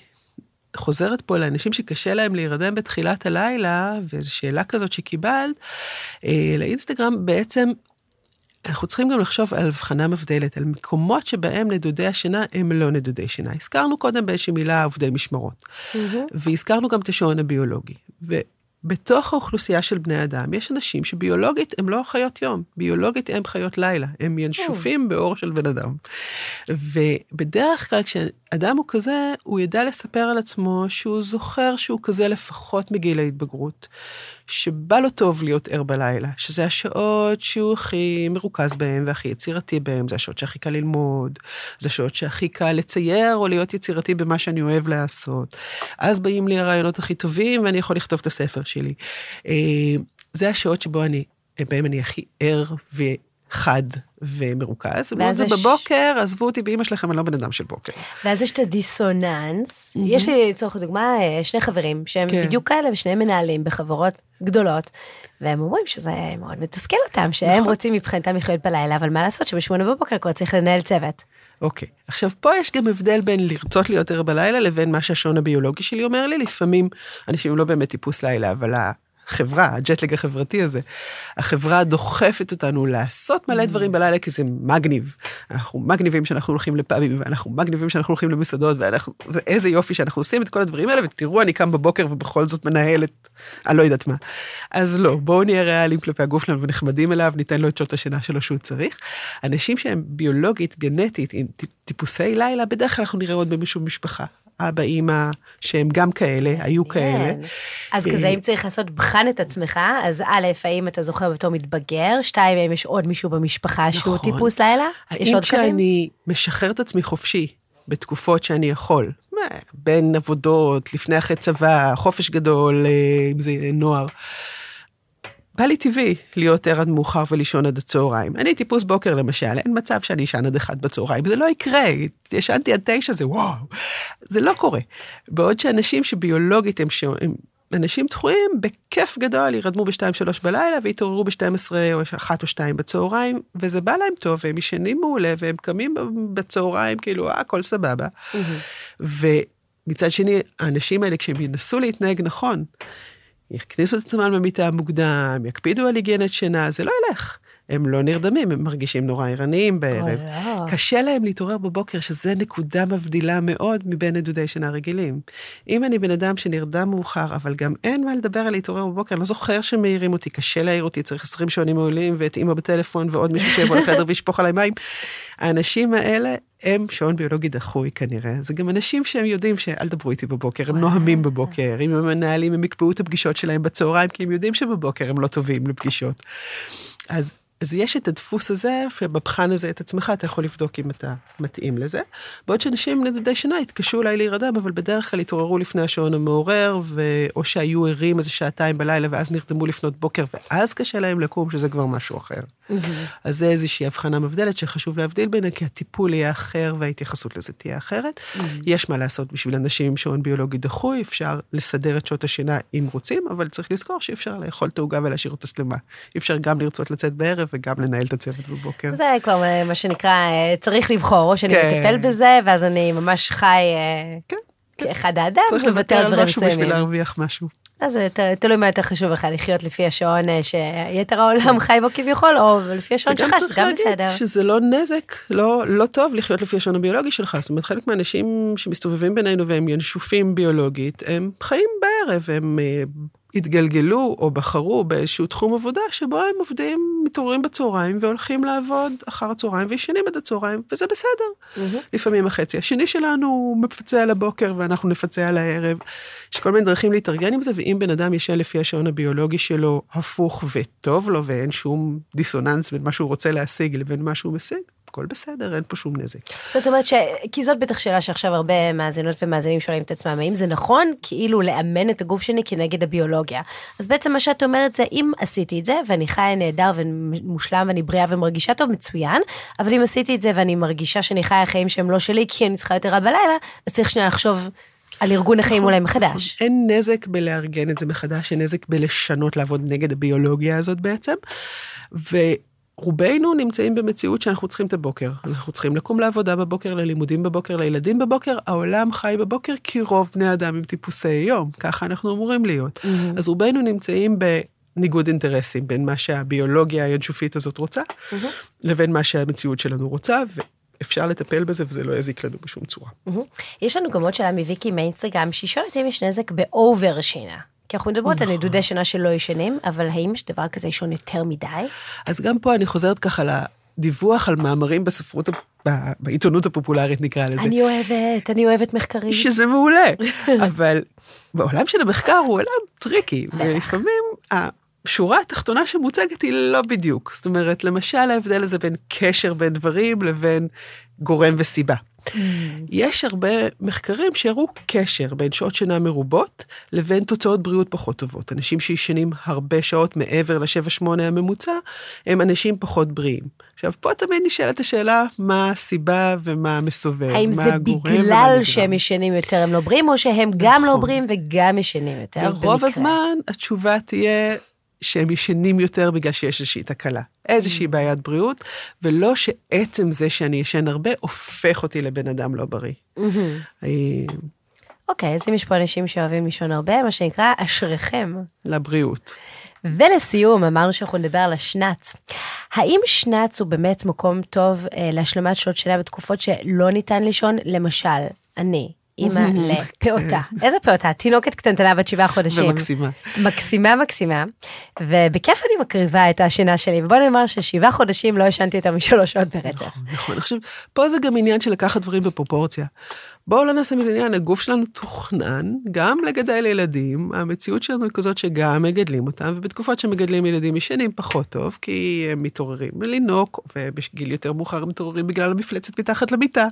חוזרת פה לאנשים שקשה להם להירדם בתחילת הלילה, וזו שאלה כזאת שקיבלת, אה, לאינסטגרם בעצם אנחנו צריכים גם לחשוב על הבחנה מבדלת, על מקומות שבהם נדודי השינה הם לא נדודי שינה. הזכרנו קודם באיזושהי מילה עובדי משמרות, mm-hmm. והזכרנו גם את השעון הביולוגי. ובתוך האוכלוסייה של בני אדם יש אנשים שביולוגית הם לא חיות יום, ביולוגית הם חיות לילה, הם ינשופים mm. באור של בן אדם. ובדרך כלל כשאדם הוא כזה, הוא ידע לספר על עצמו שהוא זוכר שהוא כזה לפחות מגיל ההתבגרות. שבא לו טוב להיות ער בלילה, שזה השעות שהוא הכי מרוכז בהם והכי יצירתי בהם, זה השעות שהכי קל ללמוד, זה השעות שהכי קל לצייר או להיות יצירתי במה שאני אוהב לעשות. אז באים לי הרעיונות הכי טובים ואני יכול לכתוב את הספר שלי. אה, זה השעות שבו אני, בהם אני הכי ער. חד ומרוכז. ואז זה בבוקר, עזבו אותי באמא שלכם, אני לא בן אדם של בוקר. ואז יש את הדיסוננס. Mm-hmm. יש לי לצורך הדוגמה אה, שני חברים שהם כן. בדיוק כאלה ושניהם מנהלים בחברות גדולות, והם אומרים שזה מאוד מתסכל אותם, שהם נכון. רוצים מבחינתם לחיות בלילה, אבל מה לעשות שבשמונה בבוקר כבר צריך לנהל צוות. אוקיי, okay. עכשיו פה יש גם הבדל בין לרצות להיות ער בלילה לבין מה שהשעון הביולוגי שלי אומר לי, לפעמים אנשים לא באמת טיפוס לילה, אבל החברה, הג'טלג החברתי הזה, החברה דוחפת אותנו לעשות מלא mm. דברים בלילה כי זה מגניב. אנחנו מגניבים שאנחנו הולכים לפאבים, ואנחנו מגניבים שאנחנו הולכים למסעדות, ואנחנו, ואיזה יופי שאנחנו עושים את כל הדברים האלה, ותראו, אני קם בבוקר ובכל זאת מנהל את, אני לא יודעת מה. אז לא, בואו נהיה ריאליים כלפי הגוף שלנו ונחמדים אליו, ניתן לו את שעות השינה שלו שהוא צריך. אנשים שהם ביולוגית, גנטית, עם טיפוסי לילה, בדרך כלל אנחנו נראה עוד במישהו במשפחה. אבא, אימא, שהם גם כאלה, היו כן. כאלה. אז כזה, אה, אם צריך לעשות, בחן את עצמך, אז א', האם אתה זוכר בתור מתבגר? שתיים, האם יש עוד מישהו במשפחה שהוא נכון. טיפוס לילה? יש עוד כזה? האם כשאני משחרר את עצמי חופשי, בתקופות שאני יכול, בין עבודות, לפני אחרי צבא, חופש גדול, אה, אם זה נוער, בא לי טבעי להיות ער עד מאוחר ולישון עד הצהריים. אני טיפוס בוקר למשל, אין מצב שאני אשן עד אחד בצהריים, זה לא יקרה, ישנתי עד תשע, זה וואו, זה לא קורה. בעוד שאנשים שביולוגית הם, ש... הם אנשים דחויים, בכיף גדול ירדמו ב-2-3 בלילה ויתעוררו ב-12 או 1 או 2 בצהריים, וזה בא להם טוב, והם ישנים מעולה, והם קמים בצהריים, כאילו, אה, הכל סבבה. Mm-hmm. ומצד שני, האנשים האלה, כשהם ינסו להתנהג נכון, יכניסו את עצמם במיטה מוקדם, יקפידו על היגיינת שינה, זה לא ילך. הם לא נרדמים, הם מרגישים נורא ערניים בערב. לא. קשה להם להתעורר בבוקר, שזה נקודה מבדילה מאוד מבין נדודי שינה רגילים. אם אני בן אדם שנרדם מאוחר, אבל גם אין מה לדבר על להתעורר בבוקר, אני לא זוכר שמעירים אותי, קשה להעיר אותי, צריך 20 שעונים מעולים, ואת אימא בטלפון, ועוד מישהו שיבוא לחדר וישפוך עליי מים. האנשים האלה, הם שעון ביולוגי דחוי כנראה, זה גם אנשים שהם יודעים שאל דברו איתי בבוקר, הם נוהמים בבוקר, אם הם מנהלים, הם יקבעו את הפגישות שלהם בצהריים, כי הם יודעים שבבוקר הם לא טובים לפגישות. אז אז יש את הדפוס הזה, ובבחן הזה את עצמך אתה יכול לבדוק אם אתה מתאים לזה. בעוד שאנשים נדודי שינה התקשו אולי להירדם, אבל בדרך כלל התעוררו לפני השעון המעורר, ו... או שהיו ערים איזה שעתיים בלילה ואז נרדמו לפנות בוקר, ואז קשה להם לקום, שזה כבר משהו אחר. Mm-hmm. אז זה איזושהי הבחנה מבדלת שחשוב להבדיל בינה, כי הטיפול יהיה אחר וההתייחסות לזה תהיה אחרת. Mm-hmm. יש מה לעשות בשביל אנשים עם שעון ביולוגי דחוי, אפשר לסדר את שעות השינה אם רוצים, אבל צריך לזכור שאי אפשר לאכול את העוגה ולהשאיר אותה שלמה. אי אפשר גם לרצות לצאת בערב וגם לנהל את הצוות בבוקר. זה כבר מה שנקרא, אה, צריך לבחור, או שאני כן. מטפל בזה, ואז אני ממש חי אה, כן, כן. כאחד האדם, צריך לוותר על משהו בשביל להרוויח משהו. אז תלוי מה יותר חשוב לך, לחיות לפי השעון אה, שיתר העולם חי בו כביכול, או לפי השעון שלך, שזה גם בסדר. וגם צריך להגיד שזה לא נזק, לא, לא טוב לחיות לפי השעון הביולוגי שלך. זאת אומרת, חלק מהאנשים שמסתובבים בינינו והם ינשופים ביולוגית, הם חיים בערב, הם התגלגלו או בחרו באיזשהו תחום עבודה שבו הם עובדים, מתעוררים בצהריים והולכים לעבוד אחר הצהריים וישנים עד הצהריים, וזה בסדר. Mm-hmm. לפעמים החצי השני שלנו מפצה על הבוקר ואנחנו נפצה על הערב. יש כל מיני דרכים להתארגן עם זה, ואם בן אדם ישן לפי השעון הביולוגי שלו הפוך וטוב לו ואין שום דיסוננס בין מה שהוא רוצה להשיג לבין מה שהוא משיג, הכל בסדר, אין פה שום נזק. זאת אומרת ש... כי זאת בטח שאלה שעכשיו הרבה מאזינות ומאזינים שואלים את עצמם, האם זה נכון כאילו לאמן את הגוף שלי כנגד הביולוגיה? אז בעצם מה שאת אומרת זה, אם עשיתי את זה, ואני חיה נהדר ומושלם ואני בריאה ומרגישה טוב, מצוין, אבל אם עשיתי את זה ואני מרגישה שאני חיה חיים שהם לא שלי, כי אני צריכה יותר רע בלילה, אז צריך שנייה לחשוב על ארגון החיים אולי מחדש. אין נזק בלארגן את זה מחדש, אין נזק בלשנות, לעבוד נגד הביולוגיה הזאת בעצם. רובנו נמצאים במציאות שאנחנו צריכים את הבוקר. אנחנו צריכים לקום לעבודה בבוקר, ללימודים בבוקר, לילדים בבוקר. העולם חי בבוקר כי רוב בני אדם עם טיפוסי יום, ככה אנחנו אמורים להיות. Mm-hmm. אז רובנו נמצאים בניגוד אינטרסים בין מה שהביולוגיה הינשופית הזאת רוצה, mm-hmm. לבין מה שהמציאות שלנו רוצה, אפשר לטפל בזה וזה לא יזיק לנו בשום צורה. Mm-hmm. יש לנו גם עוד שאלה מוויקי מאינסטגרם, שהיא שואלת אם יש נזק באובר שינה. כי אנחנו מדברות על נדודי שינה שלא ישנים, אבל האם יש דבר כזה לישון יותר מדי? אז גם פה אני חוזרת ככה לדיווח על מאמרים בספרות, בעיתונות הפופולרית נקרא לזה. אני אוהבת, אני אוהבת מחקרים. שזה מעולה, אבל בעולם של המחקר הוא עולם tricky, ולפעמים השורה התחתונה שמוצגת היא לא בדיוק. זאת אומרת, למשל ההבדל הזה בין קשר בין דברים לבין גורם וסיבה. יש הרבה מחקרים שהראו קשר בין שעות שינה מרובות לבין תוצאות בריאות פחות טובות. אנשים שישנים הרבה שעות מעבר ל-7-8 הממוצע, הם אנשים פחות בריאים. עכשיו, פה תמיד נשאלת השאלה מה הסיבה ומה המסובב, האם זה בגלל שהם ישנים יותר הם לא בריאים, או שהם גם לא נכון. בריאים וגם ישנים יותר? ורוב הזמן התשובה תהיה שהם ישנים יותר בגלל שיש איזושהי תקלה, איזושהי mm. בעיית בריאות, ולא שעצם זה שאני ישן הרבה הופך אותי לבן אדם לא בריא. Mm-hmm. אה, אוקיי, אז אם יש פה אנשים שאוהבים לישון הרבה, מה שנקרא, אשריכם. לבריאות. ולסיום, אמרנו שאנחנו נדבר על השנץ. האם שנץ הוא באמת מקום טוב אה, להשלמת שעות שינה בתקופות שלא ניתן לישון? למשל, אני, אימא לפעוטה. איזה פעוטה? תינוקת קטנטנה בת שבעה חודשים. ומקסימה. מקסימה מקסימה. ובכיף אני מקריבה את השינה שלי, ובוא נאמר ששבעה חודשים לא ישנתי יותר משלוש שעות ברצף. נכון, נכון. חושב, פה זה גם עניין של לקחת דברים בפרופורציה. בואו לא נעשה מזה עניין, הגוף שלנו תוכנן גם לגדל ילדים, המציאות שלנו היא כזאת שגם מגדלים אותם, ובתקופות שמגדלים ילדים ישנים פחות טוב, כי הם מתעוררים לינוק, ובגיל יותר מאוחר הם מתעוררים בגלל המפלצת מתחת למיטה,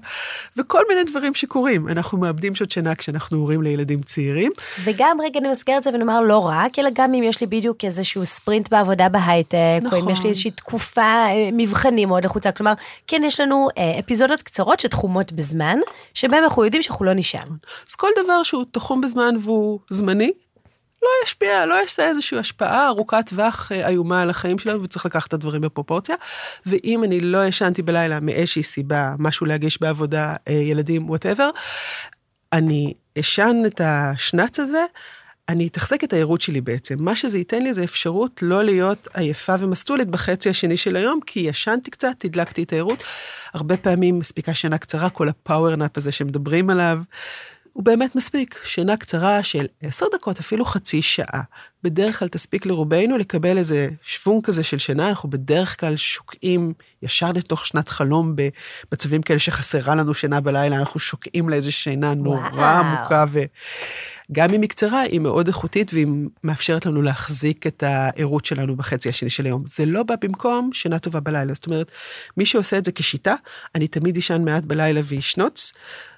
וכל מיני דברים שקורים. אנחנו מאבדים שעות שינה כשאנחנו הורים לילדים צעירים. וגם רגע נמסגר את זה ונאמר לא רק, אלא גם אם יש לי בדיוק איזשהו ספרינט בעבודה בהייטק, נכון. או אם יש לי נכון. איזושהי תקופה, אה, מבחנים מאוד לחוצה, כלומר, כן, יש לנו אה, אפיזודות קצרות שתחומות בזמן, שבהם אנחנו יודעים שאנחנו לא נשאר. אז כל דבר שהוא תחום בזמן והוא זמני, לא ישפיע, לא יעשה איזושהי השפעה ארוכת טווח אה, איומה על החיים שלנו, וצריך לקחת את הדברים בפרופורציה. ואם אני לא ישנתי בלילה מאיזושהי סיבה, משהו להגיש בעבודה, אה, ילדים, whatever, אני אשן את השנ״ץ הזה, אני אתחזק את הערות שלי בעצם. מה שזה ייתן לי זה אפשרות לא להיות עייפה ומסטולית בחצי השני של היום, כי ישנתי קצת, הדלקתי את הערות. הרבה פעמים מספיקה שינה קצרה, כל ה power nap הזה שמדברים עליו, הוא באמת מספיק. שינה קצרה של עשר דקות, אפילו חצי שעה, בדרך כלל תספיק לרובנו לקבל איזה שוונג כזה של שינה, אנחנו בדרך כלל שוקעים ישר לתוך שנת חלום במצבים כאלה שחסרה לנו שינה בלילה, אנחנו שוקעים לאיזה שינה נורא עמוקה, וגם אם היא קצרה, היא מאוד איכותית והיא מאפשרת לנו להחזיק את הערות שלנו בחצי השני של היום. זה לא בא במקום שינה טובה בלילה, זאת אומרת, מי שעושה את זה כשיטה, אני תמיד אשן מעט בלילה וישנוץ.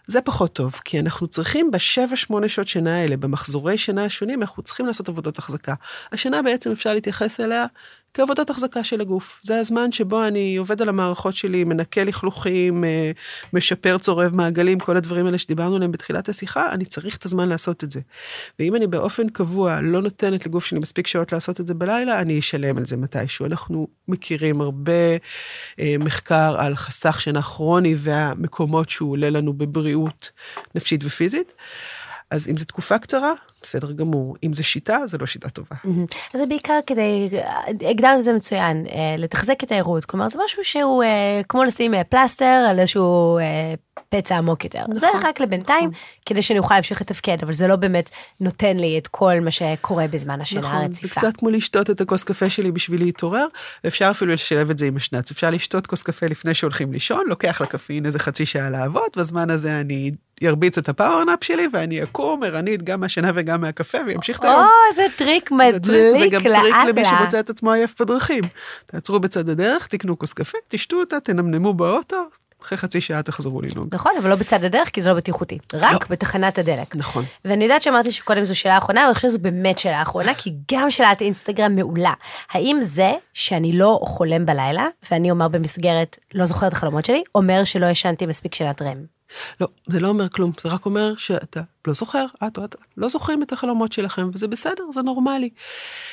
זה פחות טוב, כי אנחנו צריכים בשבע, שמונה שעות שינה האלה, במחזורי שינה השונים, אנחנו צריכים לעשות עבודות החזקה. השינה בעצם אפשר להתייחס אליה כעבודות החזקה של הגוף. זה הזמן שבו אני עובד על המערכות שלי, מנקה לכלוכים, אה, משפר צורב מעגלים, כל הדברים האלה שדיברנו עליהם בתחילת השיחה, אני צריך את הזמן לעשות את זה. ואם אני באופן קבוע לא נותנת לגוף שלי מספיק שעות לעשות את זה בלילה, אני אשלם על זה מתישהו. אנחנו מכירים הרבה אה, מחקר על חסך שינה כרוני והמקומות שהוא עולה לנו בבריאות נפשית ופיזית. אז אם זו תקופה קצרה, בסדר גמור. אם זה שיטה, זה לא שיטה טובה. אז זה בעיקר כדי, הגדרת את זה מצוין, אה, לתחזק את הערות. כלומר, זה משהו שהוא אה, כמו לשים אה, פלסטר על איזשהו פצע עמוק יותר. נכון. זה רק לבינתיים, נכון. כדי שאני אוכל להמשיך לתפקד, אבל זה לא באמת נותן לי את כל מה שקורה בזמן השינה נכון, הרציפה. נכון, זה קצת כמו לשתות את הכוס קפה שלי בשביל להתעורר, ואפשר אפילו לשלב את זה עם השנץ. אפשר לשתות כוס קפה לפני שהולכים לישון, לוקח לקפאין איזה חצי שעה לעבוד, בזמן הזה אני ארביץ את ה power nap שלי ואני אקום ערנית גם מהשינה וגם מהקפה ואמשיך את היום. או, זה טריק מדליק לאללה. זה גם טריק למי שמוצא את עצמו עייף בדרכים. תעצרו בצד הדרך, תקנו כוס קפה, תשתו אותה, תנמנמו באוטו, אחרי חצי שעה תחזרו לנהוג. נכון, אבל לא בצד הדרך, כי זה לא בטיחותי. רק לא. בתחנת הדלק. נכון. ואני יודעת שאמרתי שקודם זו שאלה אחרונה, אבל אני חושבת שזו באמת שאלה אחרונה, כי גם שאלת אינסטגרם מעולה. האם זה שאני לא חולם בלילה, ואני אומר במסגרת, לא זוכר את החלומות שלי, אומר שלא ישנתי מספיק שאלת רם? לא, זה לא אומר כלום, זה רק אומר שאתה לא זוכר, את או את לא זוכרים את החלומות שלכם, וזה בסדר, זה נורמלי.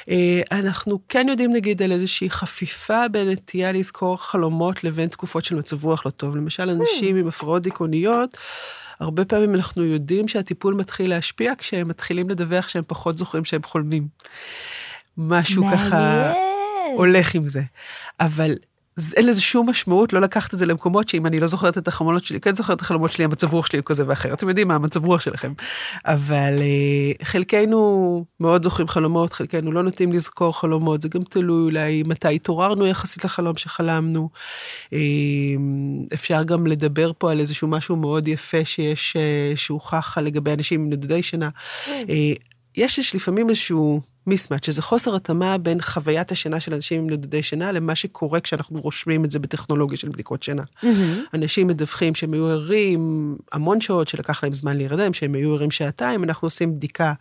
אה, אנחנו כן יודעים נגיד על איזושהי חפיפה בין נטייה לזכור חלומות לבין תקופות של מצב רוח לא טוב. למשל, אנשים עם הפרעות דיכאוניות, הרבה פעמים אנחנו יודעים שהטיפול מתחיל להשפיע כשהם מתחילים לדווח שהם פחות זוכרים שהם חולמים. משהו ככה הולך עם זה. אבל אין לזה שום משמעות לא לקחת את זה למקומות שאם אני לא זוכרת את החלומות שלי, כן זוכרת את החלומות שלי, המצב רוח שלי הוא כזה ואחר. אתם יודעים מה המצב רוח שלכם. אבל uh, חלקנו מאוד זוכרים חלומות, חלקנו לא נוטים לזכור חלומות, זה גם תלוי אולי מתי התעוררנו יחסית לחלום שחלמנו. Uh, אפשר גם לדבר פה על איזשהו משהו מאוד יפה שיש, uh, שהוכח לגבי אנשים עם נדודי שינה. Uh, יש לפעמים איזשהו... מיסמט, שזה חוסר התאמה בין חוויית השינה של אנשים עם נדודי שינה למה שקורה כשאנחנו רושמים את זה בטכנולוגיה של בדיקות שינה. Mm-hmm. אנשים מדווחים שהם היו ערים המון שעות שלקח להם זמן להירדם, שהם היו ערים שעתיים, אנחנו עושים בדיקה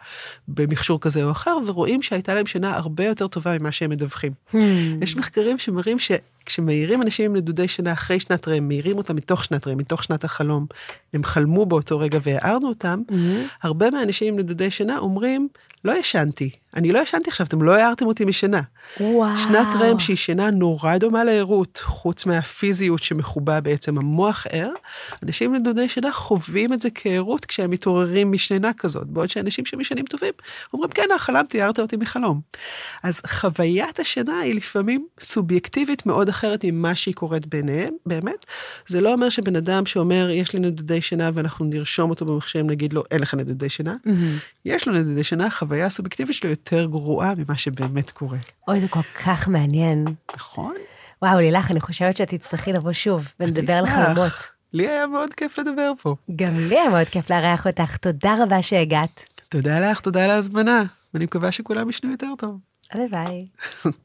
במכשור כזה או אחר, ורואים שהייתה להם שינה הרבה יותר טובה ממה שהם מדווחים. Mm-hmm. יש מחקרים שמראים ש... כשמאירים אנשים עם נדודי שינה אחרי שנת רם, מאירים אותם מתוך שנת רם, מתוך שנת החלום, הם חלמו באותו רגע והערנו אותם, mm-hmm. הרבה מהאנשים עם נדודי שינה אומרים, לא ישנתי, אני לא ישנתי עכשיו, אתם לא הערתם אותי משינה. וואו. שנת רם שהיא שינה נורא דומה לערות, חוץ מהפיזיות שמחובה בעצם המוח ער, אנשים עם נדודי שינה חווים את זה כערות כשהם מתעוררים משינה כזאת, בעוד שאנשים שמשנים טובים אומרים, כן, חלמתי, הערת אותי מחלום. אז חוויית השינה היא לפעמים סובייקטיבית מאוד אחרת ממה שהיא קורית ביניהם, באמת. זה לא אומר שבן אדם שאומר, יש לי נדודי שינה ואנחנו נרשום אותו במחשב, נגיד לו, אין לך נדודי שינה. Mm-hmm. יש לו נדודי שינה, החוויה הסובייקטיבית שלו יותר גרועה ממה שבאמת קורה. אוי, זה כל כך מעניין. נכון. וואו, לילך, אני חושבת שאת תצטרכי לבוא שוב ונדבר על חלומות. לי היה מאוד כיף לדבר פה. גם לי היה מאוד כיף לארח אותך, תודה רבה שהגעת. תודה לך, תודה על ההזמנה, ואני מקווה שכולם ישנו יותר טוב. הלוואי.